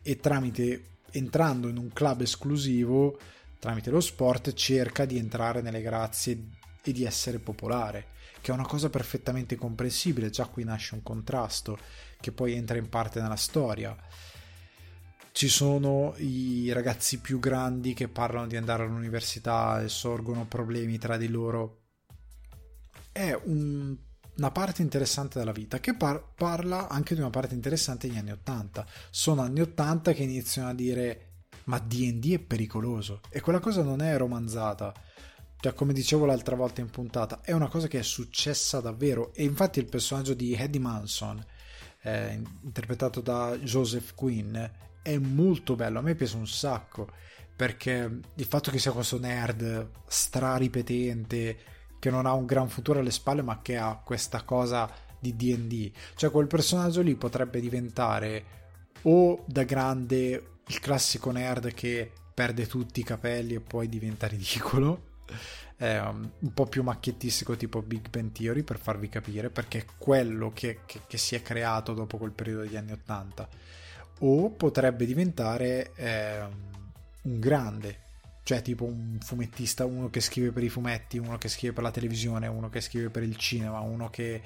E tramite entrando in un club esclusivo tramite lo sport cerca di entrare nelle grazie e di essere popolare, che è una cosa perfettamente comprensibile, già qui nasce un contrasto che poi entra in parte nella storia. Ci sono i ragazzi più grandi che parlano di andare all'università e sorgono problemi tra di loro. È un una parte interessante della vita che par- parla anche di una parte interessante degli anni 80. Sono anni 80 che iniziano a dire ma DD è pericoloso e quella cosa non è romanzata. Cioè, come dicevo l'altra volta in puntata, è una cosa che è successa davvero e infatti il personaggio di Eddie Manson, eh, interpretato da Joseph Quinn, è molto bello, a me piace un sacco perché il fatto che sia questo nerd straripetente che non ha un gran futuro alle spalle, ma che ha questa cosa di DD. Cioè, quel personaggio lì potrebbe diventare o da grande il classico nerd che perde tutti i capelli e poi diventa ridicolo. Eh, un po' più macchiettistico tipo Big Ben Theory per farvi capire perché è quello che, che, che si è creato dopo quel periodo degli anni 80 o potrebbe diventare eh, un grande cioè tipo un fumettista, uno che scrive per i fumetti, uno che scrive per la televisione, uno che scrive per il cinema, uno che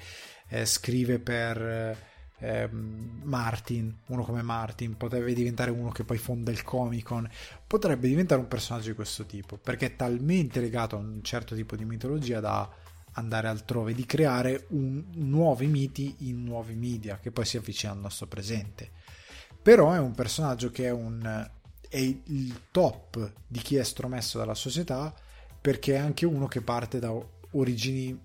eh, scrive per eh, Martin, uno come Martin, potrebbe diventare uno che poi fonda il Comic Con, potrebbe diventare un personaggio di questo tipo, perché è talmente legato a un certo tipo di mitologia da andare altrove, di creare un, nuovi miti in nuovi media che poi si avvicinano al nostro presente. Però è un personaggio che è un è il top di chi è stromesso dalla società perché è anche uno che parte da origini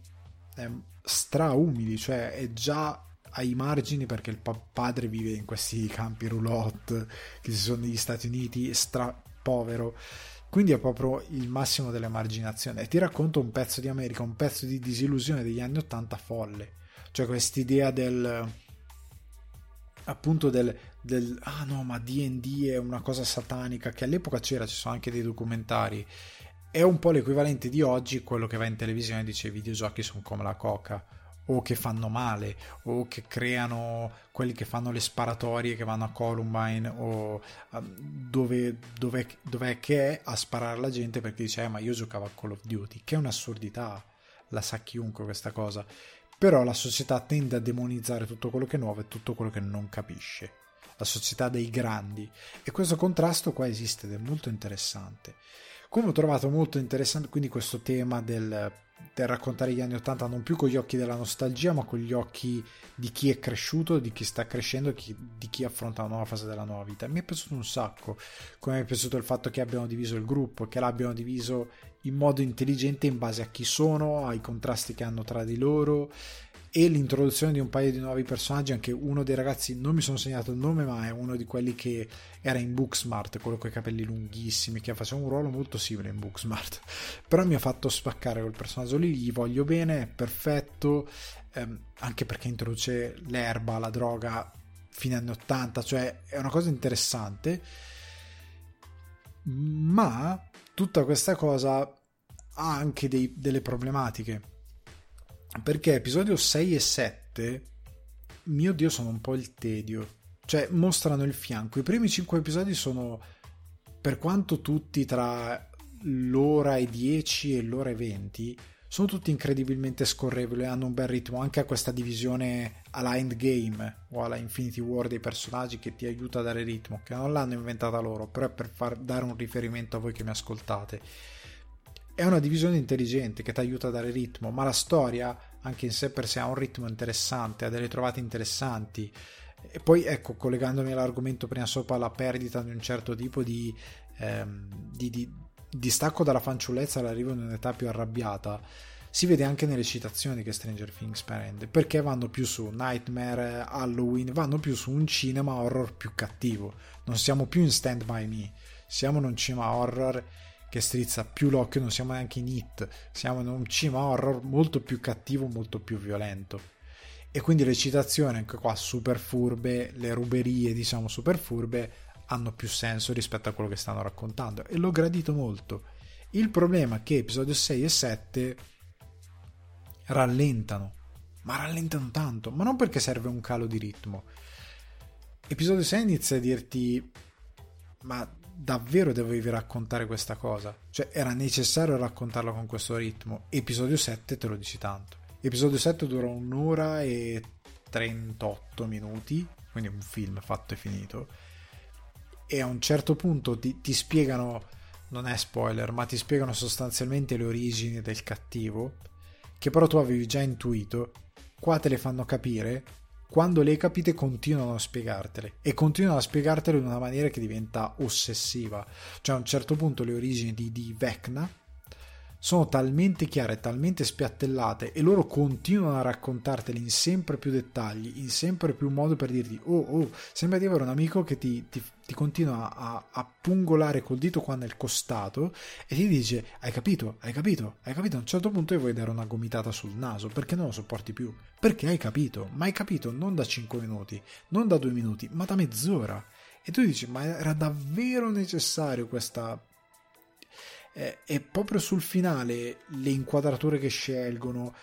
eh, straumili, cioè è già ai margini perché il padre vive in questi campi roulotte che si sono negli Stati Uniti, stra povero. Quindi è proprio il massimo dell'emarginazione. E ti racconto un pezzo di America, un pezzo di disillusione degli anni Ottanta folle. Cioè quest'idea del appunto del, del ah no ma D&D è una cosa satanica che all'epoca c'era ci sono anche dei documentari è un po' l'equivalente di oggi quello che va in televisione e dice i videogiochi sono come la coca o che fanno male o che creano quelli che fanno le sparatorie che vanno a Columbine o um, dove, dove, dov'è che è a sparare alla gente perché dice eh, ma io giocavo a Call of Duty che è un'assurdità la sa chiunque questa cosa però la società tende a demonizzare tutto quello che è nuovo e tutto quello che non capisce. La società dei grandi. E questo contrasto qua esiste ed è molto interessante. Come ho trovato molto interessante quindi questo tema del, del raccontare gli anni Ottanta non più con gli occhi della nostalgia, ma con gli occhi di chi è cresciuto, di chi sta crescendo, di chi affronta una nuova fase della nuova vita. Mi è piaciuto un sacco, come mi è piaciuto il fatto che abbiano diviso il gruppo, che l'abbiano diviso in modo intelligente in base a chi sono, ai contrasti che hanno tra di loro e l'introduzione di un paio di nuovi personaggi, anche uno dei ragazzi, non mi sono segnato il nome, ma è uno di quelli che era in Booksmart, quello con i capelli lunghissimi, che faceva un ruolo molto simile in Booksmart, [laughs] però mi ha fatto spaccare quel personaggio lì, gli voglio bene, è perfetto, ehm, anche perché introduce l'erba, la droga, fine anni 80, cioè è una cosa interessante, ma tutta questa cosa ha anche dei, delle problematiche perché episodio 6 e 7 mio dio sono un po' il tedio. Cioè mostrano il fianco. I primi 5 episodi sono per quanto tutti tra l'ora e 10 e l'ora e 20 sono tutti incredibilmente scorrevoli hanno un bel ritmo anche a questa divisione alla endgame o alla Infinity War dei personaggi che ti aiuta a dare ritmo che non l'hanno inventata loro però è per far dare un riferimento a voi che mi ascoltate è una divisione intelligente che ti aiuta a dare ritmo, ma la storia, anche in sé per sé, ha un ritmo interessante, ha delle trovate interessanti. E poi, ecco, collegandomi all'argomento prima sopra, la perdita di un certo tipo di, ehm, di, di distacco dalla fanciullezza all'arrivo di un'età più arrabbiata, si vede anche nelle citazioni che Stranger Things prende, perché vanno più su Nightmare, Halloween, vanno più su un cinema horror più cattivo. Non siamo più in Stand By Me, siamo in un cinema horror che strizza più l'occhio, non siamo neanche in hit, siamo in un cinema horror molto più cattivo, molto più violento. E quindi le citazioni, anche qua super furbe, le ruberie, diciamo super furbe, hanno più senso rispetto a quello che stanno raccontando e l'ho gradito molto. Il problema è che episodio 6 e 7 rallentano, ma rallentano tanto, ma non perché serve un calo di ritmo. Episodio 6 inizia a dirti ma davvero dovevi raccontare questa cosa. Cioè, era necessario raccontarla con questo ritmo. Episodio 7 te lo dici tanto. Episodio 7 dura un'ora e 38 minuti, quindi un film fatto e finito. E a un certo punto ti, ti spiegano, non è spoiler, ma ti spiegano sostanzialmente le origini del cattivo, che però tu avevi già intuito. Qua te le fanno capire quando le capite continuano a spiegartele e continuano a spiegartele in una maniera che diventa ossessiva. Cioè a un certo punto le origini di, di Vecna sono talmente chiare, talmente spiattellate e loro continuano a raccontarteli in sempre più dettagli, in sempre più modo per dirti oh oh, sembra di avere un amico che ti, ti, ti continua a, a, pungolare col dito qua nel costato e ti dice hai capito, hai capito, hai capito, a un certo punto gli vuoi dare una gomitata sul naso perché non lo sopporti più, perché hai capito, ma hai capito? Non da 5 minuti, non da 2 minuti, ma da mezz'ora. E tu dici, ma era davvero necessario questa e proprio sul finale le inquadrature che scelgono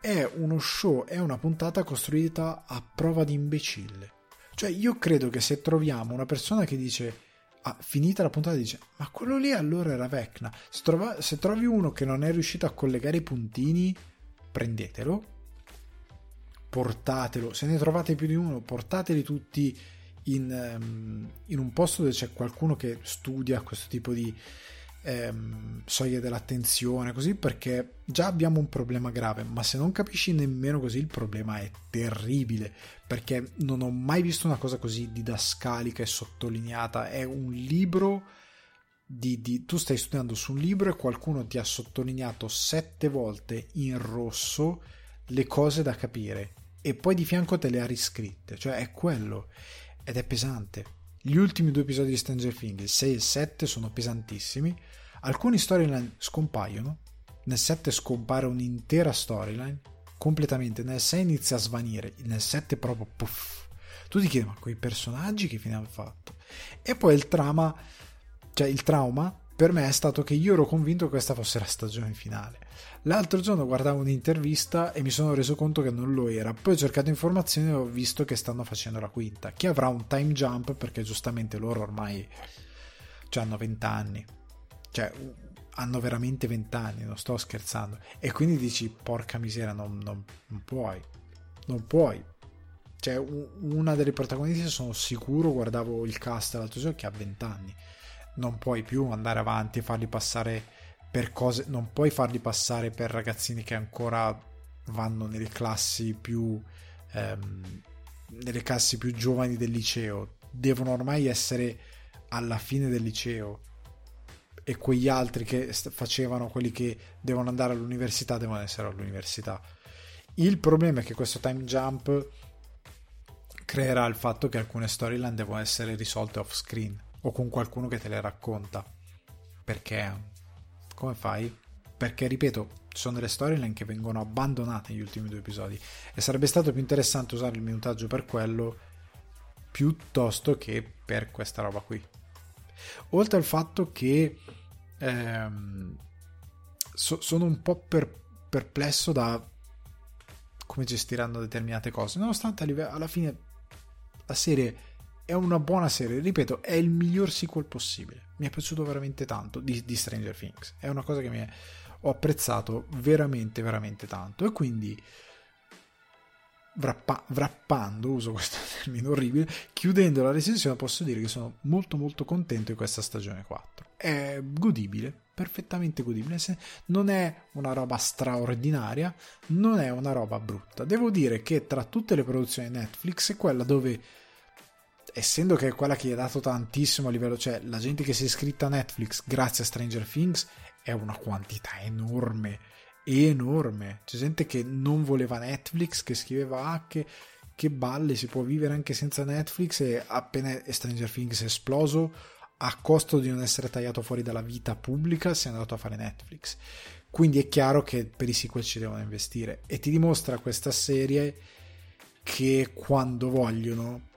è uno show, è una puntata costruita a prova di imbecille. Cioè io credo che se troviamo una persona che dice ah, finita la puntata dice ma quello lì allora era Vecna se, trova, se trovi uno che non è riuscito a collegare i puntini prendetelo portatelo. Se ne trovate più di uno portateli tutti in, um, in un posto dove c'è qualcuno che studia questo tipo di, ehm, soglie dell'attenzione, così perché già abbiamo un problema grave, ma se non capisci nemmeno così il problema è terribile, perché non ho mai visto una cosa così didascalica e sottolineata, è un libro di, di tu stai studiando su un libro e qualcuno ti ha sottolineato sette volte in rosso le cose da capire e poi di fianco te le ha riscritte, cioè è quello ed è pesante. Gli ultimi due episodi di Stranger Things, il 6 e il 7, sono pesantissimi. Alcuni storyline scompaiono. Nel 7 scompare un'intera storyline completamente. Nel 6 inizia a svanire. Nel 7 proprio puff. Tu ti chiedi, ma quei personaggi che fine hanno fatto? E poi il trama, cioè il trauma per me è stato che io ero convinto che questa fosse la stagione finale. L'altro giorno guardavo un'intervista e mi sono reso conto che non lo era. Poi ho cercato informazioni e ho visto che stanno facendo la quinta, che avrà un time jump perché giustamente loro ormai cioè, hanno 20 anni. Cioè, hanno veramente 20 anni, non sto scherzando. E quindi dici, porca miseria, non, non, non puoi. Non puoi. Cioè, una delle protagoniste sono sicuro, guardavo il cast l'altro giorno, che ha 20 anni non puoi più andare avanti e farli passare per cose, non puoi farli passare per ragazzini che ancora vanno nelle classi più ehm, nelle classi più giovani del liceo, devono ormai essere alla fine del liceo e quegli altri che facevano quelli che devono andare all'università devono essere all'università. Il problema è che questo time jump creerà il fatto che alcune storyline devono essere risolte off screen o con qualcuno che te le racconta. Perché? Come fai? Perché, ripeto, ci sono delle storyline che vengono abbandonate negli ultimi due episodi e sarebbe stato più interessante usare il minutaggio per quello piuttosto che per questa roba qui. Oltre al fatto che ehm, so, sono un po' per, perplesso da come gestiranno determinate cose, nonostante alla fine la serie è una buona serie, ripeto, è il miglior sequel possibile. Mi è piaciuto veramente tanto di, di Stranger Things. È una cosa che mi è, ho apprezzato veramente, veramente tanto. E quindi, vrappa, vrappando, uso questo [laughs] termine orribile, chiudendo la recensione, posso dire che sono molto, molto contento di questa stagione 4. È godibile, perfettamente godibile. Non è una roba straordinaria, non è una roba brutta. Devo dire che tra tutte le produzioni Netflix è quella dove essendo che è quella che gli ha dato tantissimo a livello, cioè la gente che si è iscritta a Netflix grazie a Stranger Things è una quantità enorme, enorme. C'è gente che non voleva Netflix, che scriveva ah, che, che balle, si può vivere anche senza Netflix e appena Stranger Things è esploso, a costo di non essere tagliato fuori dalla vita pubblica, si è andato a fare Netflix. Quindi è chiaro che per i sequel ci devono investire e ti dimostra questa serie che quando vogliono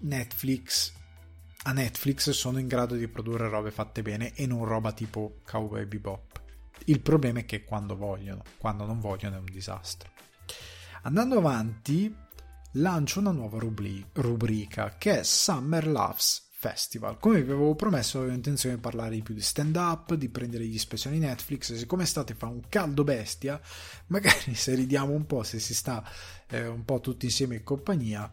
Netflix a Netflix sono in grado di produrre robe fatte bene e non roba tipo Cowboy Bebop. Il problema è che quando vogliono, quando non vogliono è un disastro. Andando avanti, lancio una nuova rubri- rubrica che è Summer Loves Festival. Come vi avevo promesso, avevo intenzione di parlare di più di stand up, di prendere gli speciali Netflix. Siccome estate fa un caldo bestia, magari [laughs] se ridiamo un po', se si sta eh, un po' tutti insieme in compagnia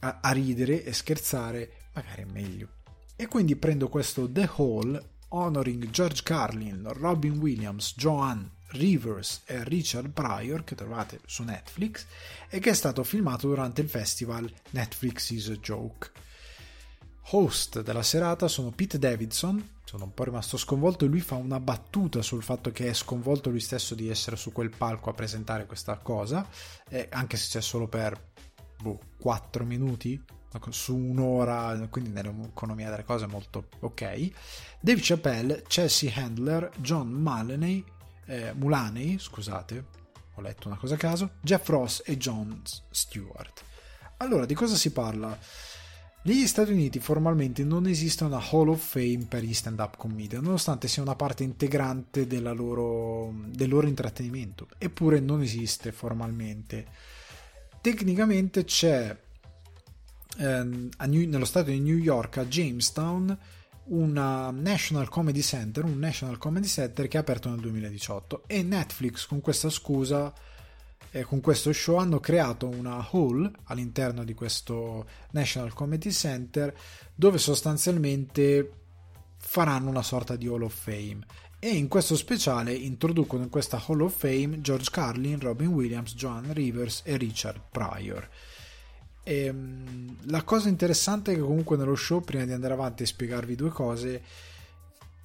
a, a ridere e scherzare, magari è meglio. E quindi prendo questo The Hall honoring George Carlin, Robin Williams, Joan Rivers e Richard Pryor che trovate su Netflix e che è stato filmato durante il festival Netflix is a Joke. Host della serata sono Pete Davidson, sono un po' rimasto sconvolto e lui fa una battuta sul fatto che è sconvolto lui stesso di essere su quel palco a presentare questa cosa, eh, anche se c'è solo per boh, 4 minuti su un'ora, quindi nell'economia delle cose molto ok. Dave Chappelle, Chelsea Handler, John Mulaney, eh, Mulaney, scusate, ho letto una cosa a caso, Jeff Ross e John Stewart. Allora, di cosa si parla? Negli Stati Uniti formalmente non esiste una Hall of Fame per gli stand-up comedian, nonostante sia una parte integrante loro, del loro intrattenimento, eppure non esiste formalmente. Tecnicamente c'è ehm, New, nello stato di New York, a Jamestown, una National Comedy Center, un National Comedy Center che è aperto nel 2018 e Netflix con questa scusa eh, con questo show hanno creato una hall all'interno di questo National Comedy Center dove sostanzialmente faranno una sorta di Hall of Fame e in questo speciale introducono in questa Hall of Fame George Carlin, Robin Williams, Joan Rivers e Richard Pryor. E, ehm, la cosa interessante è che comunque nello show, prima di andare avanti e spiegarvi due cose,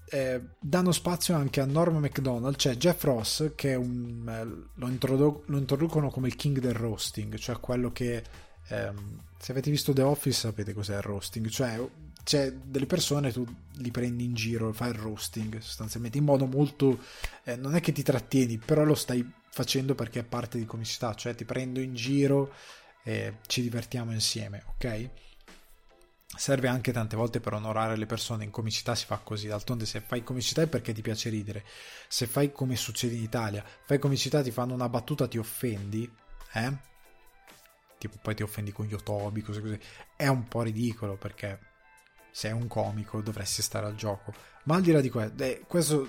eh, danno spazio anche a Norma McDonald, cioè Jeff Ross, che un, eh, lo, introdu- lo, introducono come il king del roasting, cioè quello che ehm, se avete visto The Office sapete cos'è il roasting, cioè c'è delle persone tu li prendi in giro, fai il roasting sostanzialmente in modo molto eh, non è che ti trattieni, però lo stai facendo perché è parte di comicità, cioè ti prendo in giro e ci divertiamo insieme, ok? serve anche tante volte per onorare le persone. In comicità si fa così. D'altronde, se fai comicità è perché ti piace ridere. Se fai come succede in Italia, fai comicità, ti fanno una battuta, ti offendi, eh? Tipo, poi ti offendi con gli otobi, cose così. È un po' ridicolo perché sei un comico, dovresti stare al gioco. Ma al di là di questo, eh, questo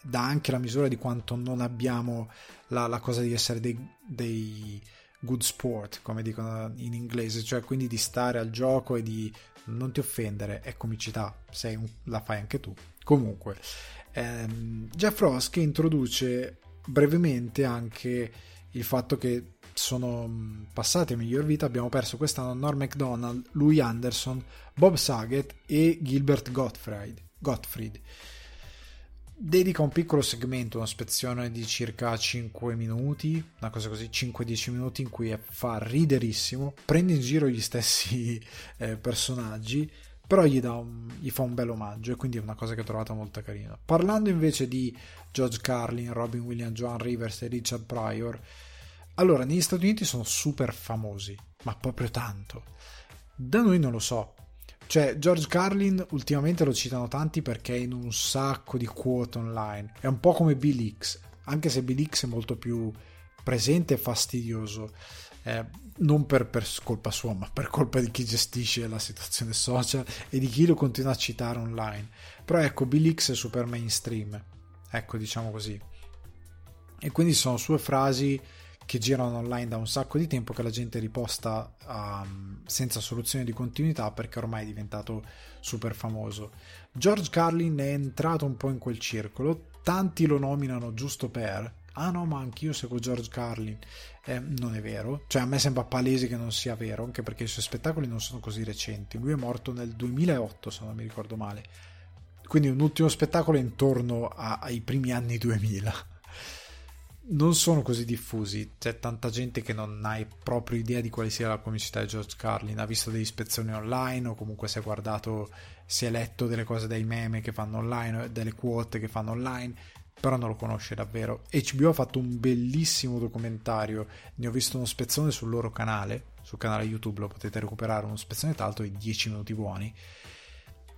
dà anche la misura di quanto non abbiamo la, la cosa di essere dei, dei good sport, come dicono in inglese, cioè quindi di stare al gioco e di non ti offendere, è comicità, sei un, la fai anche tu. Comunque, ehm, Jeff Ross che introduce brevemente anche il fatto che sono mm, passati a miglior vita, abbiamo perso quest'anno Norm MacDonald, Louis Anderson, Bob Saget e Gilbert Gottfried. Gottfried dedica un piccolo segmento, una spezione di circa 5 minuti, una cosa così, 5-10 minuti in cui fa riderissimo, prende in giro gli stessi [laughs] eh, personaggi, però gli, un, gli, fa un bel omaggio e quindi è una cosa che ho trovato molto carina. Parlando invece di George Carlin, Robin Williams, Joan Rivers e Richard Pryor, allora negli Stati Uniti sono super famosi, ma proprio tanto. Da noi non lo so, cioè, George Carlin ultimamente lo citano tanti perché è in un sacco di quote online. È un po' come Bill X, anche se Bill X è molto più presente e fastidioso. Eh, non per, per, colpa sua, ma per colpa di chi gestisce la situazione social e di chi lo continua a citare online. Però ecco, Bill X è super mainstream. Ecco, diciamo così. E quindi sono sue frasi che girano online da un sacco di tempo che la gente riposta um, senza soluzione di continuità perché ormai è diventato super famoso. George Carlin è entrato un po' in quel circolo, tanti lo nominano giusto per ah no ma anch'io seguo George Carlin. Eh, non è vero. Cioè a me sembra palese che non sia vero anche perché i suoi spettacoli non sono così recenti. Lui è morto nel 2008 se non mi ricordo male. Quindi un ultimo spettacolo intorno a, ai primi anni 2000 non sono così diffusi. C'è tanta gente che non ha proprio idea di quale sia la comicità di George Carlin. Ha visto delle ispezioni online o comunque si è guardato, si è letto delle cose dai meme che fanno online, delle quote che fanno online, però non lo conosce davvero. HBO ha fatto un bellissimo documentario. Ne ho visto uno spezzone sul loro canale, sul canale YouTube lo potete recuperare, uno spezzone tanto di 10 minuti buoni.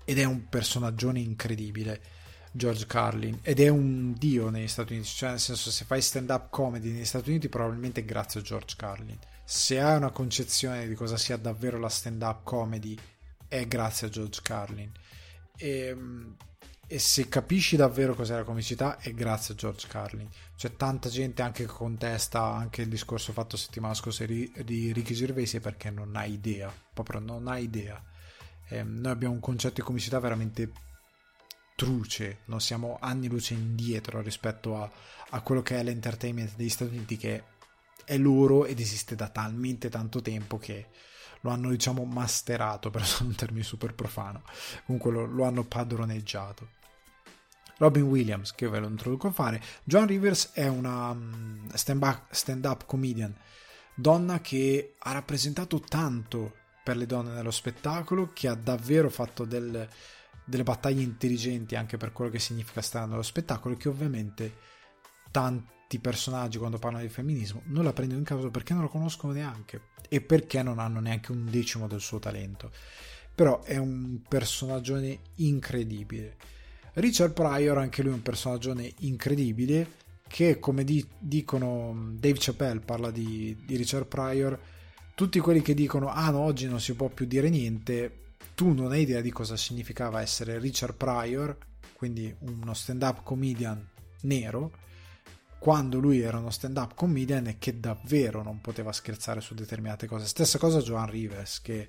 Ed è un personaggio incredibile George Carlin ed è un dio negli Stati Uniti, cioè nel senso se fai stand up comedy negli Stati Uniti probabilmente grazie a George Carlin. Se hai una concezione di cosa sia davvero la stand up comedy è grazie a George Carlin. E, e se capisci davvero cos'è la comicità è grazie a George Carlin c'è tanta gente anche che contesta anche il discorso fatto settimana scorsa di, Ricky Gervaisi perché non ha idea proprio non ha idea eh, noi abbiamo un concetto di comicità veramente truce non siamo anni luce indietro rispetto a, a quello che è l'entertainment degli Stati Uniti che è loro ed esiste da talmente tanto tempo che lo hanno diciamo masterato [laughs] per usare un termine super profano. Comunque lo, lo hanno padroneggiato. Robin Williams, che ve lo introduco a fare. John Rivers è una mm, stand-up comedian, donna che ha rappresentato tanto per le donne nello spettacolo, che ha davvero fatto del, delle battaglie intelligenti anche per quello che significa stare nello spettacolo, che ovviamente tanti personaggi quando parlano di femminismo non la prendono in causa perché non lo conoscono neanche e perché non hanno neanche un decimo del suo talento. Però è un personaggio incredibile Richard Pryor, anche lui è un personaggio incredibile, che come di- dicono Dave Chappelle parla di, di Richard Pryor, tutti quelli che dicono ah no, oggi non si può più dire niente, tu non hai idea di cosa significava essere Richard Pryor, quindi uno stand-up comedian nero, quando lui era uno stand-up comedian e che davvero non poteva scherzare su determinate cose. Stessa cosa Joan Rivers, che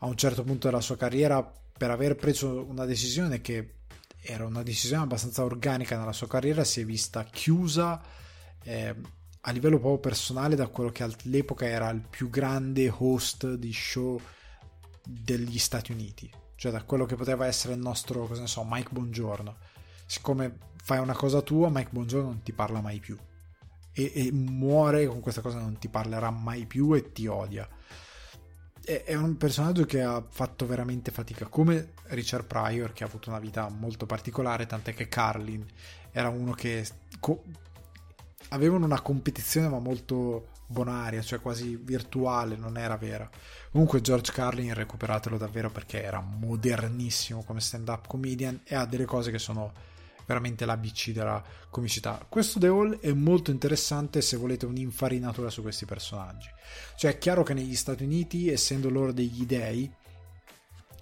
a un certo punto della sua carriera, per aver preso una decisione che era una decisione abbastanza organica nella sua carriera, si è vista chiusa eh, a livello proprio personale da quello che all'epoca era il più grande host di show degli Stati Uniti, cioè da quello che poteva essere il nostro, cosa ne so, Mike Bongiorno. Siccome fai una cosa tua, Mike Bongiorno non ti parla mai più. E, e muore con questa cosa, non ti parlerà mai più e ti odia è un personaggio che ha fatto veramente fatica, come Richard Pryor, che ha avuto una vita molto particolare, tant'è che Carlin era uno che co- avevano una competizione ma molto bonaria, cioè quasi virtuale, non era vera. Comunque George Carlin recuperatelo davvero perché era modernissimo come stand-up comedian e ha delle cose che sono veramente l'ABC della comicità. Questo The Hall è molto interessante se volete un'infarinatura su questi personaggi. Cioè è chiaro che negli Stati Uniti, essendo loro degli dei,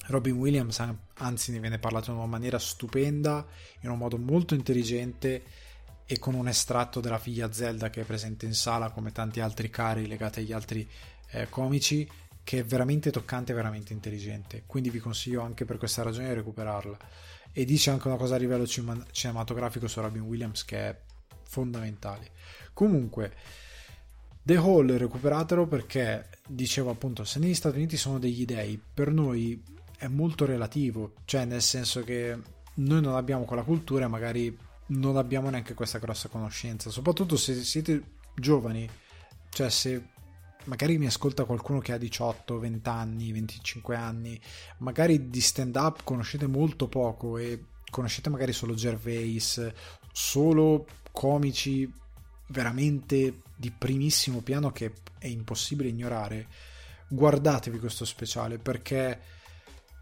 Robin Williams anzi ne viene parlato in una maniera stupenda, in un modo molto intelligente e con un estratto della figlia Zelda che è presente in sala come tanti altri cari legati agli altri eh, comici che è veramente toccante veramente intelligente. Quindi vi consiglio anche per questa ragione di recuperarla. E dice anche una cosa a livello cinematografico su Robin Williams che è fondamentale. Comunque, The Hall recuperatelo perché dicevo appunto, se negli Stati Uniti sono degli dei, per noi è molto relativo, cioè nel senso che noi non abbiamo quella cultura e magari non abbiamo neanche questa grossa conoscenza, soprattutto se siete giovani, cioè se magari mi ascolta qualcuno che ha 18, 20 anni, 25 anni, magari di stand up conoscete molto poco e conoscete magari solo Gervais, solo comici veramente di primissimo piano che è impossibile ignorare, guardatevi questo speciale perché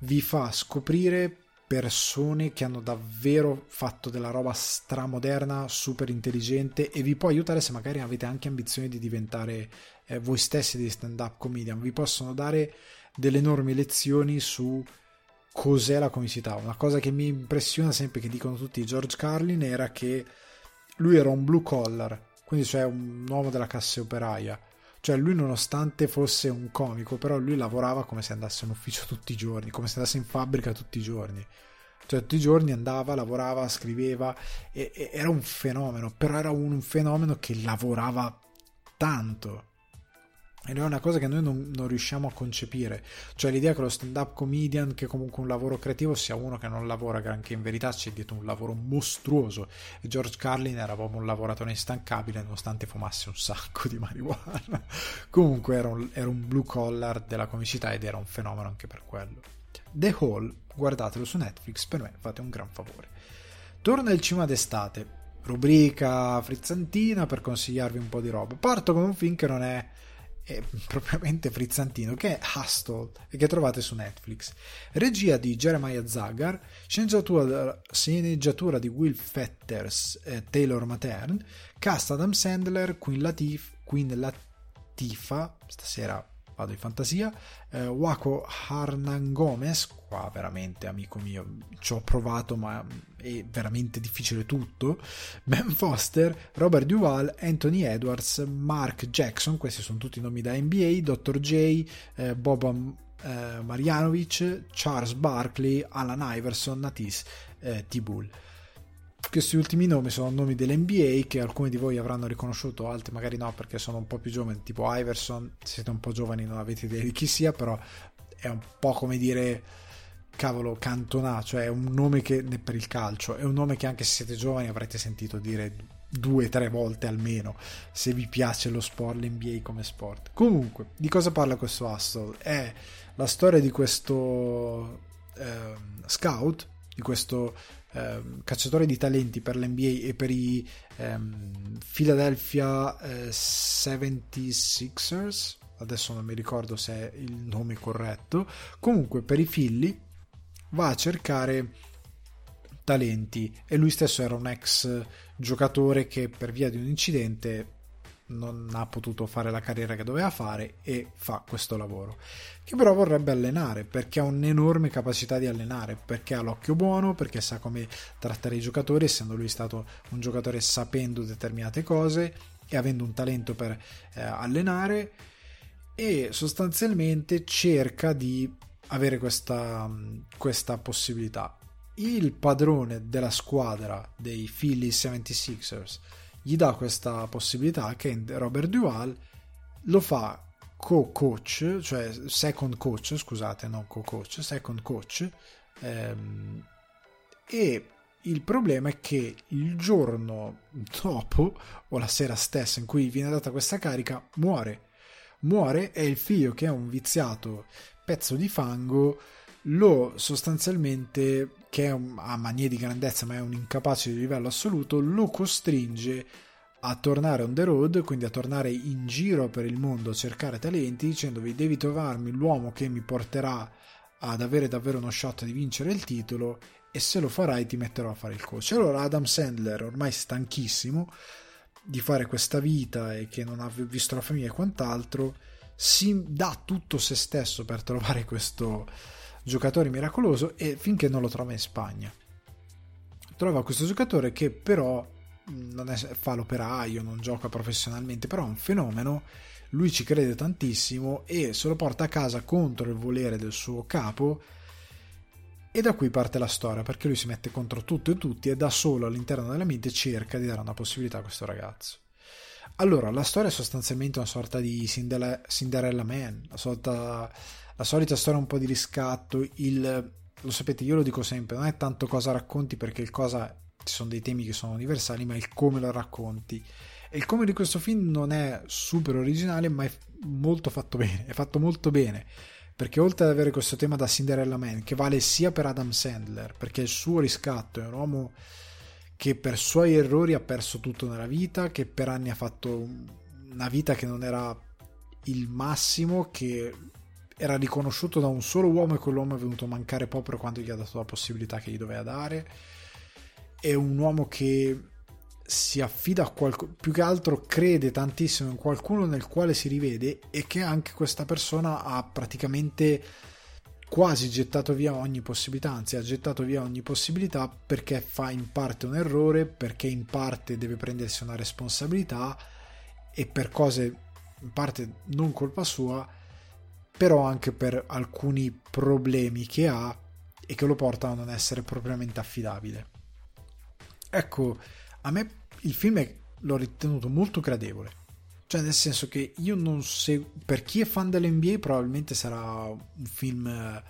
vi fa scoprire persone che hanno davvero fatto della roba stramoderna, super intelligente e vi può aiutare se magari avete anche ambizioni di diventare eh, voi stessi di stand up comedian, vi possono dare delle enormi lezioni su cos'è la comicità. Una cosa che mi impressiona sempre che dicono tutti George Carlin era che lui era un blue collar, quindi cioè un uomo della classe operaia. Cioè lui nonostante fosse un comico, però lui lavorava come se andasse in ufficio tutti i giorni, come se andasse in fabbrica tutti i giorni. Cioè tutti i giorni andava, lavorava, scriveva e, e era un fenomeno, però era un fenomeno che lavorava tanto. Ed è una cosa che noi non, non, riusciamo a concepire, cioè l'idea che lo stand-up comedian, che comunque un lavoro creativo, sia uno che non lavora granché, in verità c'è dietro un lavoro mostruoso e George Carlin era proprio un lavoratore instancabile nonostante fumasse un sacco di marijuana. [laughs] comunque era un, era un blue collar della comicità ed era un fenomeno anche per quello. The Hall, guardatelo su Netflix, per me fate un gran favore. Torna il cinema d'estate, rubrica frizzantina per consigliarvi un po' di roba. Parto con un film che non è è propriamente frizzantino, che è Hustle e che trovate su Netflix. Regia di Jeremiah Zagar, sceneggiatura, sceneggiatura di Will Fetters e Taylor Matern, cast Adam Sandler, Queen, Latif, Queen Latifah, stasera vado in fantasia, eh, Waco Harnan Gomez, qua veramente amico mio, ci ho provato ma è veramente difficile tutto, Ben Foster, Robert Duval, Anthony Edwards, Mark Jackson, questi sono tutti nomi da NBA, Dr. J, eh, Boban eh, Marjanovic, Charles Barkley, Alan Iverson, Natis eh, Tibul questi ultimi nomi sono nomi dell'NBA che alcuni di voi avranno riconosciuto, altri magari no perché sono un po' più giovani, tipo Iverson, siete un po' giovani, non avete idea di chi sia, però è un po' come dire cavolo Cantona, cioè è un nome che per il calcio, è un nome che anche se siete giovani avrete sentito dire due o tre volte almeno se vi piace lo sport, l'NBA come sport. Comunque, di cosa parla questo Hustle? È la storia di questo eh, scout, di questo eh, cacciatore di talenti per l'NBA e per i ehm, Philadelphia eh, 76ers adesso non mi ricordo se è il nome corretto. Comunque per i Philly va a cercare talenti. E lui stesso era un ex giocatore che per via di un incidente non ha potuto fare la carriera che doveva fare e fa questo lavoro che però vorrebbe allenare perché ha un'enorme capacità di allenare perché ha l'occhio buono perché sa come trattare i giocatori essendo lui stato un giocatore sapendo determinate cose e avendo un talento per eh, allenare e sostanzialmente cerca di avere questa, questa possibilità. Il padrone della squadra dei Philly 76ers gli dà questa possibilità che Robert Duval lo fa co-coach, cioè second coach, scusate, non co-coach, second coach, ehm, e il problema è che il giorno dopo, o la sera stessa in cui viene data questa carica, muore. Muore e il figlio che è un viziato pezzo di fango lo sostanzialmente che un, ha manie di grandezza ma è un incapace di livello assoluto, lo costringe a tornare on the road, quindi a tornare in giro per il mondo a cercare talenti, dicendovi devi trovarmi l'uomo che mi porterà ad avere davvero uno shot di vincere il titolo e se lo farai ti metterò a fare il coach. Allora Adam Sandler, ormai stanchissimo di fare questa vita e che non ha visto la famiglia e quant'altro, si dà tutto se stesso per trovare questo giocatore miracoloso e finché non lo trova in Spagna. Trova questo giocatore che però non è, fa l'operaio, non gioca professionalmente, però è un fenomeno, lui ci crede tantissimo e se lo porta a casa contro il volere del suo capo e da qui parte la storia, perché lui si mette contro tutto e tutti e da solo all'interno della mente cerca di dare una possibilità a questo ragazzo. Allora, la storia è sostanzialmente una sorta di Cinderella Man, la, sorta, la solita storia un po' di riscatto, il, lo sapete, io lo dico sempre, non è tanto cosa racconti perché il cosa ci sono dei temi che sono universali, ma il come lo racconti. E il come di questo film non è super originale, ma è molto fatto bene. È fatto molto bene. Perché oltre ad avere questo tema da Cinderella Man, che vale sia per Adam Sandler, perché il suo riscatto è un uomo che per suoi errori ha perso tutto nella vita, che per anni ha fatto una vita che non era il massimo, che era riconosciuto da un solo uomo e quell'uomo è venuto a mancare proprio quando gli ha dato la possibilità che gli doveva dare. È un uomo che si affida a qualcuno, più che altro crede tantissimo in qualcuno nel quale si rivede e che anche questa persona ha praticamente quasi gettato via ogni possibilità, anzi ha gettato via ogni possibilità perché fa in parte un errore, perché in parte deve prendersi una responsabilità e per cose in parte non colpa sua, però anche per alcuni problemi che ha e che lo portano a non essere propriamente affidabile. Ecco, a me il film è, l'ho ritenuto molto gradevole. Cioè, nel senso che io non seguo. Per chi è fan dell'NBA, probabilmente sarà un film eh,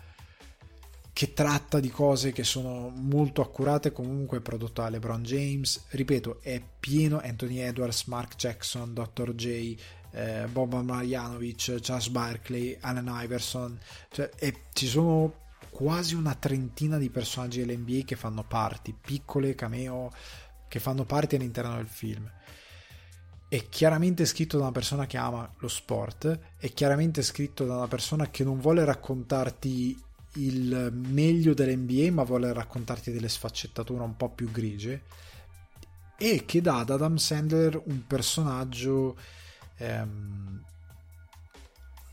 che tratta di cose che sono molto accurate. Comunque, prodotto da LeBron James. Ripeto, è pieno Anthony Edwards, Mark Jackson, Dr. J, eh, Boba Marjanovic, Charles Barkley, Allen Iverson. Cioè, e ci sono quasi una trentina di personaggi dell'NBA che fanno parti, piccole cameo che fanno parte all'interno del film. È chiaramente scritto da una persona che ama lo sport, è chiaramente scritto da una persona che non vuole raccontarti il meglio dell'NBA, ma vuole raccontarti delle sfaccettature un po' più grigie e che dà ad Adam Sandler un personaggio ehm,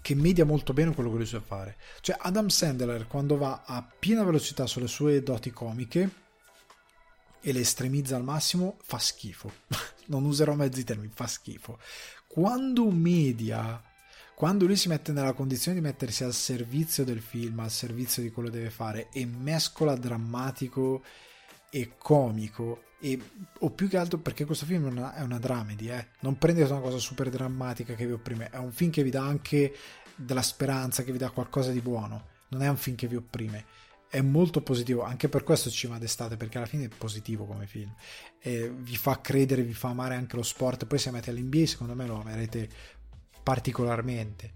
che media molto bene quello che lui sa fare. Cioè Adam Sandler quando va a piena velocità sulle sue doti comiche e le estremizza al massimo fa schifo. [laughs] non userò mezzi termini, fa schifo. Quando media quando lui si mette nella condizione di mettersi al servizio del film, al servizio di quello che deve fare e mescola drammatico e comico e, o più che altro perché questo film è una, è una dramedy eh? non prendete una cosa super drammatica che vi opprime è un film che vi dà anche della speranza che vi dà qualcosa di buono. Non è un film che vi opprime. È molto positivo anche per questo ci va d'estate perché alla fine è positivo come film. E vi fa credere vi fa amare anche lo sport. Poi se amate l'NBA secondo me lo amerete particolarmente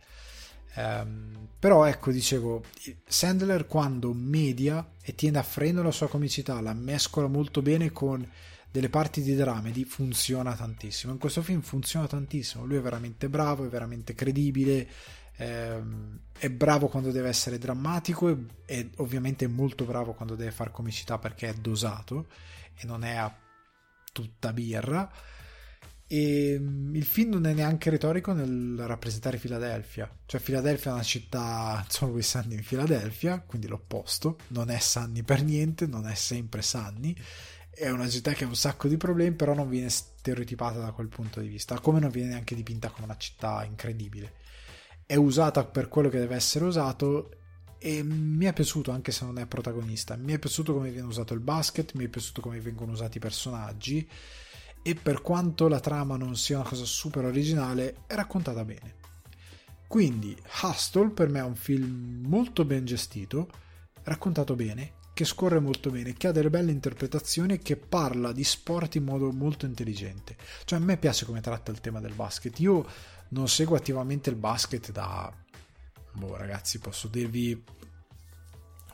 Um, però ecco, dicevo, Sandler quando media e tiende a freno la sua comicità, la mescola molto bene con delle parti di dramedy, funziona tantissimo. In questo film funziona tantissimo, lui è veramente bravo, è veramente credibile, ehm, è bravo quando deve essere drammatico e, e ovviamente molto bravo quando deve fare comicità perché è dosato e non è a tutta birra e mm, il film non è neanche retorico nel rappresentare Filadelfia. Cioè Filadelfia è una città sono due Sunny in Filadelfia quindi l'opposto. Non è Sunny per niente non è sempre Sunny è una città che ha un sacco di problemi però non viene stereotipata da quel punto di vista come non viene neanche dipinta come una città incredibile. È usata per quello che deve essere usato e mi è piaciuto anche se non è protagonista. Mi è piaciuto come viene usato il basket mi è piaciuto come vengono usati i personaggi e per quanto la trama non sia una cosa super originale, è raccontata bene. Quindi Hustle per me è un film molto ben gestito, raccontato bene, che scorre molto bene, che ha delle belle interpretazioni e che parla di sport in modo molto intelligente. Cioè a me piace come tratta il tema del basket. Io non seguo attivamente il basket da... Boh ragazzi, posso dirvi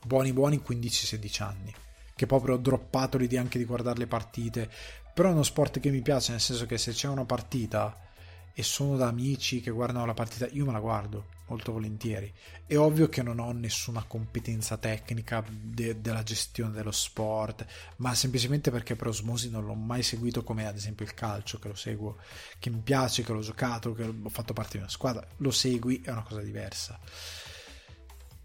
buoni buoni 15-16 anni che proprio ho droppato l'idea anche di guardare le partite però è uno sport che mi piace, nel senso che se c'è una partita e sono da amici che guardano la partita, io me la guardo molto volentieri. È ovvio che non ho nessuna competenza tecnica de- della gestione dello sport, ma semplicemente perché per osmosi non l'ho mai seguito come ad esempio il calcio, che lo seguo, che mi piace, che l'ho giocato, che ho fatto parte di una squadra, lo segui, è una cosa diversa.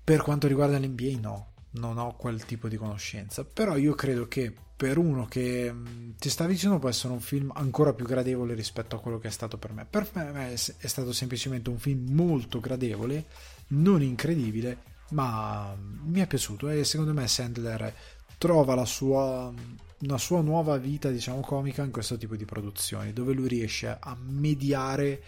Per quanto riguarda l'NBA no, non ho quel tipo di conoscenza, però io credo che per uno che mm, ti sta vicino può essere un film ancora più gradevole rispetto a quello che è stato per me. Per me è stato semplicemente un film molto gradevole, non incredibile, ma mi è piaciuto e secondo me Sandler trova la sua, una sua nuova vita, diciamo, comica in questo tipo di produzioni, dove lui riesce a mediare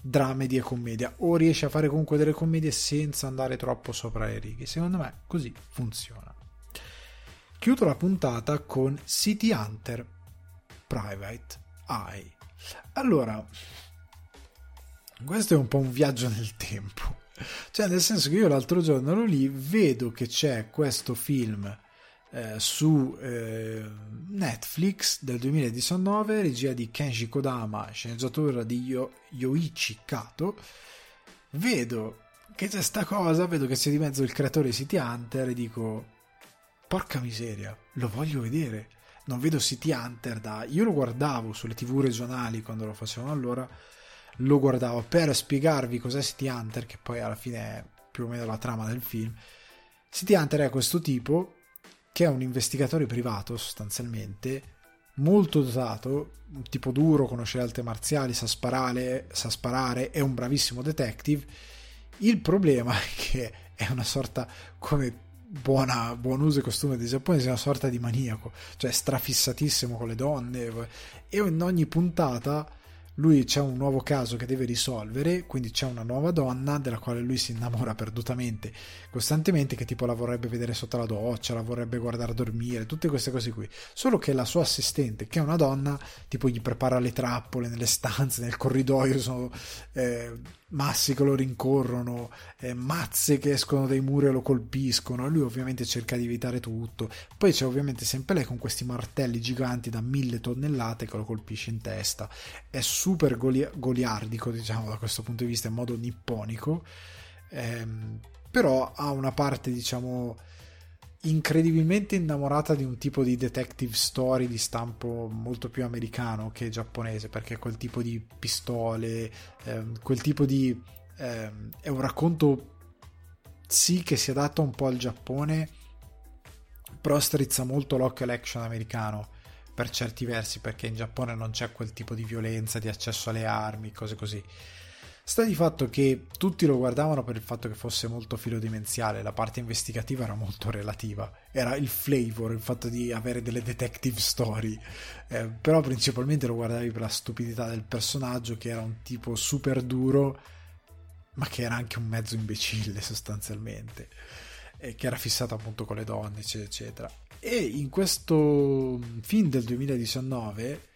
dramedi e commedia o riesce a fare comunque delle commedie senza andare troppo sopra le righe secondo me così funziona chiudo la puntata con City Hunter Private Eye allora questo è un po' un viaggio nel tempo cioè nel senso che io l'altro giorno ero lì vedo che c'è questo film eh, su eh, Netflix del 2019, regia di Kenji Kodama, sceneggiatura di Yo- Yoichi Kato. Vedo che c'è sta cosa, vedo che c'è di mezzo il creatore City Hunter e dico porca miseria, lo voglio vedere. Non vedo City Hunter da... Io lo guardavo sulle tv regionali quando lo facevano allora, lo guardavo per spiegarvi cos'è City Hunter, che poi alla fine è più o meno la trama del film. City Hunter è questo tipo che è un investigatore privato sostanzialmente, molto dotato, un tipo duro, conosce le arti marziali, sa sparare, sa sparare, è un bravissimo detective. Il problema [laughs] è che è una sorta, come buona, buon uso e costume dei giapponesi, è una sorta di maniaco, cioè strafissatissimo con le donne e in ogni puntata lui c'è un nuovo caso che deve risolvere, quindi c'è una nuova donna della quale lui si innamora perdutamente, costantemente, che tipo la vorrebbe vedere sotto la doccia, la vorrebbe guardare dormire, tutte queste cose qui. Solo che la sua assistente, che è una donna, tipo gli prepara le trappole nelle stanze, nel corridoio, sono eh, massi che lo rincorrono, eh, mazze che escono dai muri e lo colpiscono, lui ovviamente cerca di evitare tutto. Poi c'è ovviamente sempre lei con questi martelli giganti da mille tonnellate che lo colpisce in testa. È super goli- goliardico, diciamo, da questo punto di vista, in modo nipponico. Ehm, però ha una parte, diciamo, incredibilmente innamorata di un tipo di detective story di stampo molto più americano che giapponese, perché quel tipo di pistole, ehm, quel tipo di eh, è un racconto sì che si adatta un po' al Giappone, però strizza molto l'occhio all'action americano per certi versi, perché in Giappone non c'è quel tipo di violenza, di accesso alle armi, cose così. Sta di fatto che tutti lo guardavano per il fatto che fosse molto filodimenziale, la parte investigativa era molto relativa, era il flavor, il fatto di avere delle detective story, eh, però principalmente lo guardavi per la stupidità del personaggio che era un tipo super duro, ma che era anche un mezzo imbecille sostanzialmente, e che era fissato appunto con le donne, eccetera, eccetera. E in questo film del 2019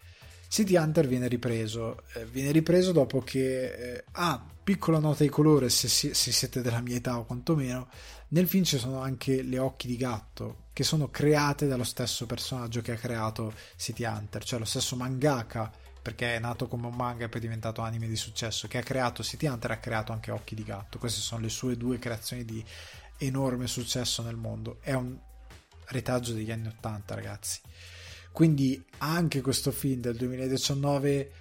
City Hunter viene ripreso, eh, viene ripreso dopo che, eh, ah, piccola nota di colore se, se, siete della mia età o quantomeno, nel film ci sono anche le occhi di gatto che sono create dallo stesso personaggio che ha creato City Hunter, cioè lo stesso mangaka perché è nato come un manga e poi è diventato anime di successo, che ha creato City Hunter ha creato anche Occhi di Gatto. Queste sono le sue due creazioni di enorme successo nel mondo. È un retaggio degli anni 80, ragazzi. Quindi anche questo film del 2019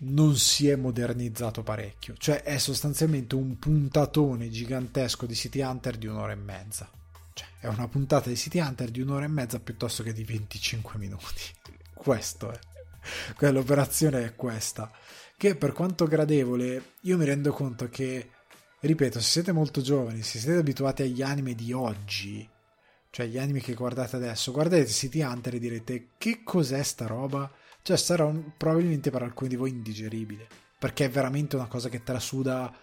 non si è modernizzato parecchio, cioè è sostanzialmente un puntatone gigantesco di City Hunter di un'ora e mezza. Cioè, è una puntata di City Hunter di un'ora e mezza piuttosto che di 25 minuti. [laughs] Questo è. L'operazione è questa. Che per quanto gradevole, io mi rendo conto che, ripeto, se siete molto giovani, se siete abituati agli anime di oggi, cioè gli anime che guardate adesso, guardate City Hunter e direte che cos'è sta roba? Cioè sarà un, probabilmente per alcuni di voi indigeribile, perché è veramente una cosa che trasuda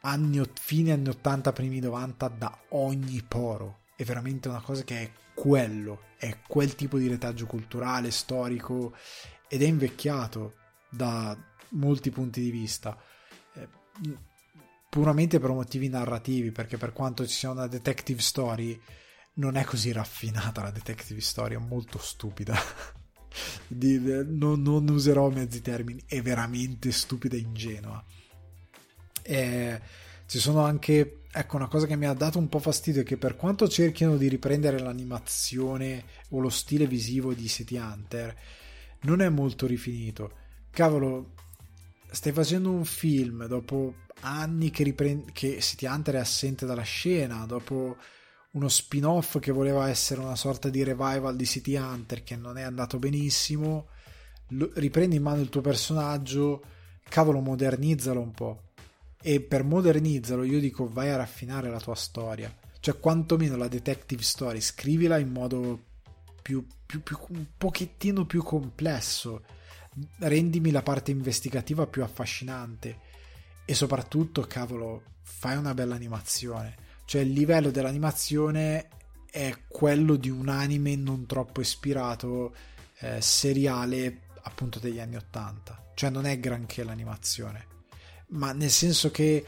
anni, fine anni 80, primi 90 da ogni poro. È veramente una cosa che è quello, è quel tipo di retaggio culturale, storico ed è invecchiato da molti punti di vista. Eh, puramente per motivi narrativi, perché per quanto ci sia una detective story, non è così raffinata la detective story, è molto stupida. [laughs] Di, non, non, userò mezzi termini, è veramente stupida e ingenua. E ci sono anche, ecco, una cosa che mi ha dato un po' fastidio è che per quanto cerchino di riprendere l'animazione o lo stile visivo di City Hunter, non è molto rifinito. Cavolo, stai facendo un film dopo anni che, riprende, che City Hunter è assente dalla scena, dopo uno spin-off che voleva essere una sorta di revival di City Hunter che non è andato benissimo, riprendi in mano il tuo personaggio, cavolo, modernizzalo un po'. E per modernizzalo io dico vai a raffinare la tua storia, cioè quantomeno la detective story, scrivila in modo più, più, più un pochettino più complesso, rendimi la parte investigativa più affascinante e soprattutto, cavolo, fai una bella animazione. Cioè il livello dell'animazione è quello di un anime non troppo ispirato, eh, seriale appunto degli anni 80. Cioè non è granché l'animazione, ma nel senso che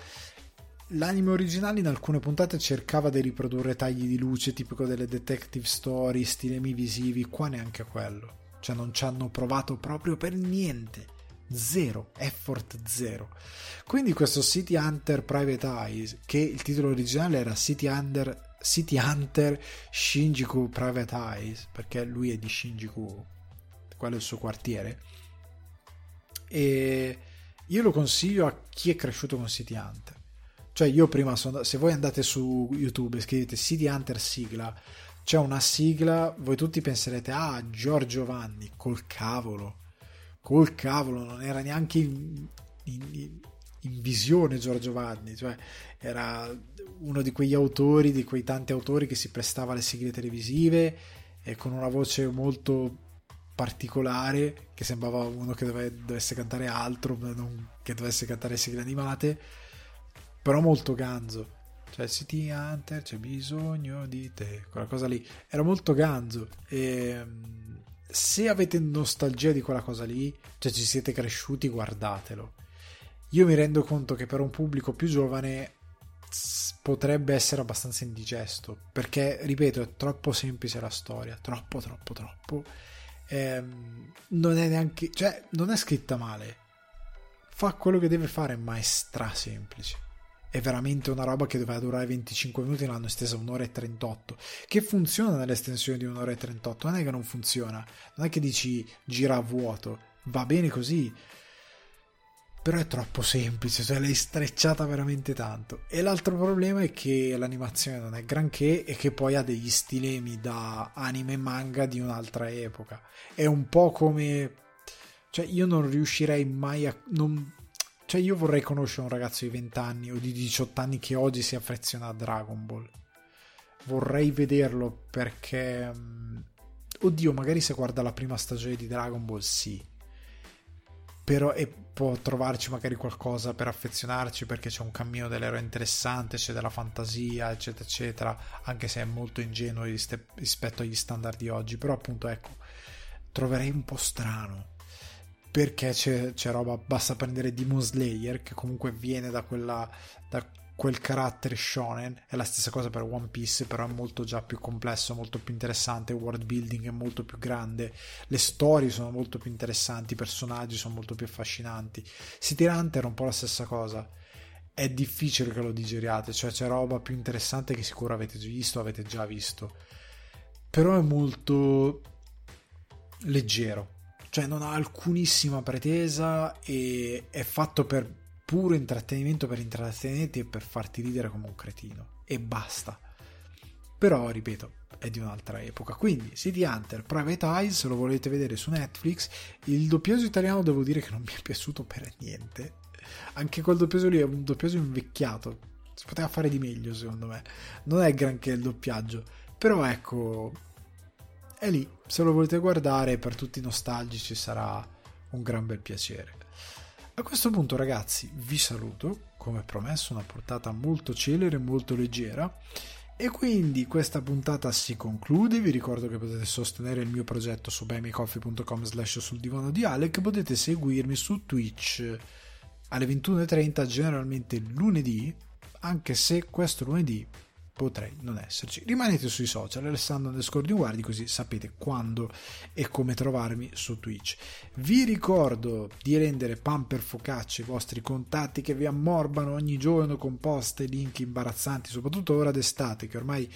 l'anime originale in alcune puntate cercava di riprodurre tagli di luce tipico delle detective story, stilemi visivi, qua neanche quello. Cioè non ci hanno provato proprio per niente zero, effort zero. Quindi questo City Hunter Private Eyes, che il titolo originale era City Hunter, City Hunter Shinjuku Private Eyes, perché lui è di Shinjuku, quello è il suo quartiere, e io lo consiglio a chi è cresciuto con City Hunter. Cioè io prima sono, se voi andate su YouTube e scrivete City Hunter sigla, c'è una sigla, voi tutti penserete ah Giorgio Vanni col cavolo col cavolo, non era neanche in, in, in visione Giorgio Vanni, cioè era uno di quegli autori, di quei tanti autori che si prestava alle sigle televisive e con una voce molto particolare che sembrava uno che dove, dovesse cantare altro, non che dovesse cantare sigle animate, però molto ganzo. Cioè, City Hunter, c'è bisogno di te, quella cosa lì. Era molto ganzo. E se avete nostalgia di quella cosa lì, cioè ci siete cresciuti, guardatelo. Io mi rendo conto che per un pubblico più giovane potrebbe essere abbastanza indigesto, perché, ripeto, è troppo semplice la storia, troppo, troppo, troppo. Ehm, non è neanche, cioè, non è scritta male. Fa quello che deve fare, ma è stra semplice è veramente una roba che doveva durare 25 minuti l'hanno estesa un'ora e 38 che funziona nell'estensione di un'ora e 38 non è che non funziona. Non è che dici gira a vuoto. Va bene così. Però è troppo semplice, cioè l'hai strecciata veramente tanto. E l'altro problema è che l'animazione non è granché e che poi ha degli stilemi da anime manga di un'altra epoca. È un po' come... Cioè io non riuscirei mai a... Non... Cioè io vorrei conoscere un ragazzo di 20 anni o di 18 anni che oggi si affeziona a Dragon Ball. Vorrei vederlo perché... Mm, oddio, magari se guarda la prima stagione di Dragon Ball sì. Però e può trovarci magari qualcosa per affezionarci perché c'è un cammino dell'eroe interessante, c'è della fantasia, eccetera, eccetera, anche se è molto ingenuo rispetto agli standard di oggi, però appunto ecco, troverei un po' strano perché c'è, c'è roba, basta prendere Demon Slayer che comunque viene da quella da quel carattere shonen. È la stessa cosa per One Piece però è molto già più complesso molto più interessante il world building è molto più grande le storie sono molto più interessanti i personaggi sono molto più affascinanti. City Hunter è un po' la stessa cosa. È difficile che lo digeriate cioè c'è roba più interessante che sicuro avete visto avete già visto. Però è molto leggero cioè non ha alcunissima pretesa e è fatto per puro intrattenimento per intrattenerti e per farti ridere come un cretino. E basta. Però ripeto è di un'altra epoca. Quindi City Hunter Private Eyes lo volete vedere su Netflix? Il doppiaggio italiano devo dire che non mi è piaciuto per niente. Anche quel doppiaggio lì è un doppiaggio invecchiato. Si poteva fare di meglio secondo me. Non è granché il doppiaggio. Però ecco è lì se lo volete guardare per tutti i nostalgici sarà un gran bel piacere. A questo punto ragazzi vi saluto, come promesso una portata molto celere, molto leggera. E quindi questa puntata si conclude, vi ricordo che potete sostenere il mio progetto su buymecoffee.com slash sul divano di Alec, potete seguirmi su Twitch alle 21.30 generalmente lunedì, anche se questo lunedì potrei non esserci. Rimanete sui social, Alessandro underscore di guardi, così sapete quando e come trovarmi su Twitch. Vi ricordo di rendere pamper focacce i vostri contatti che vi ammorbano ogni giorno con post e link imbarazzanti, soprattutto ora d'estate, che ormai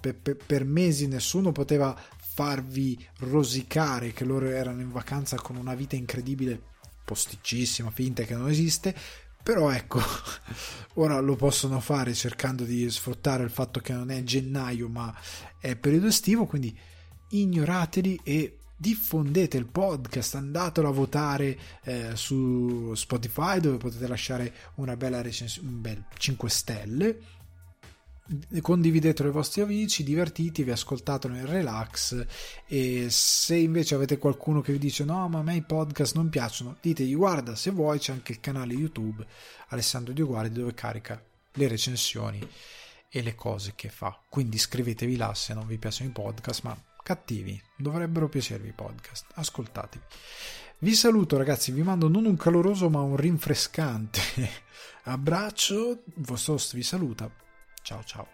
per, per, per mesi nessuno poteva farvi rosicare che loro erano in vacanza con una vita incredibile posticcissima, finta che non esiste però ecco, [laughs] ora lo possono fare cercando di sfruttare il fatto che non è gennaio ma è periodo estivo, quindi ignorateli e diffondete il podcast, andatelo a votare eh, su Spotify dove potete lasciare una bella recensione, un bel 5 stelle condividetelo ai vostri amici, divertitevi, ascoltatelo in relax e se invece avete qualcuno che vi dice no ma a me i podcast non piacciono, ditegli guarda se vuoi c'è anche il canale YouTube Alessandro Dioguardi dove carica le recensioni e le cose che fa, quindi iscrivetevi là se non vi piacciono i podcast ma cattivi, dovrebbero piacervi i podcast, ascoltatevi. Vi saluto ragazzi, vi mando non un caloroso ma un rinfrescante [laughs] abbraccio, il vostro host vi saluta Ciao ciao.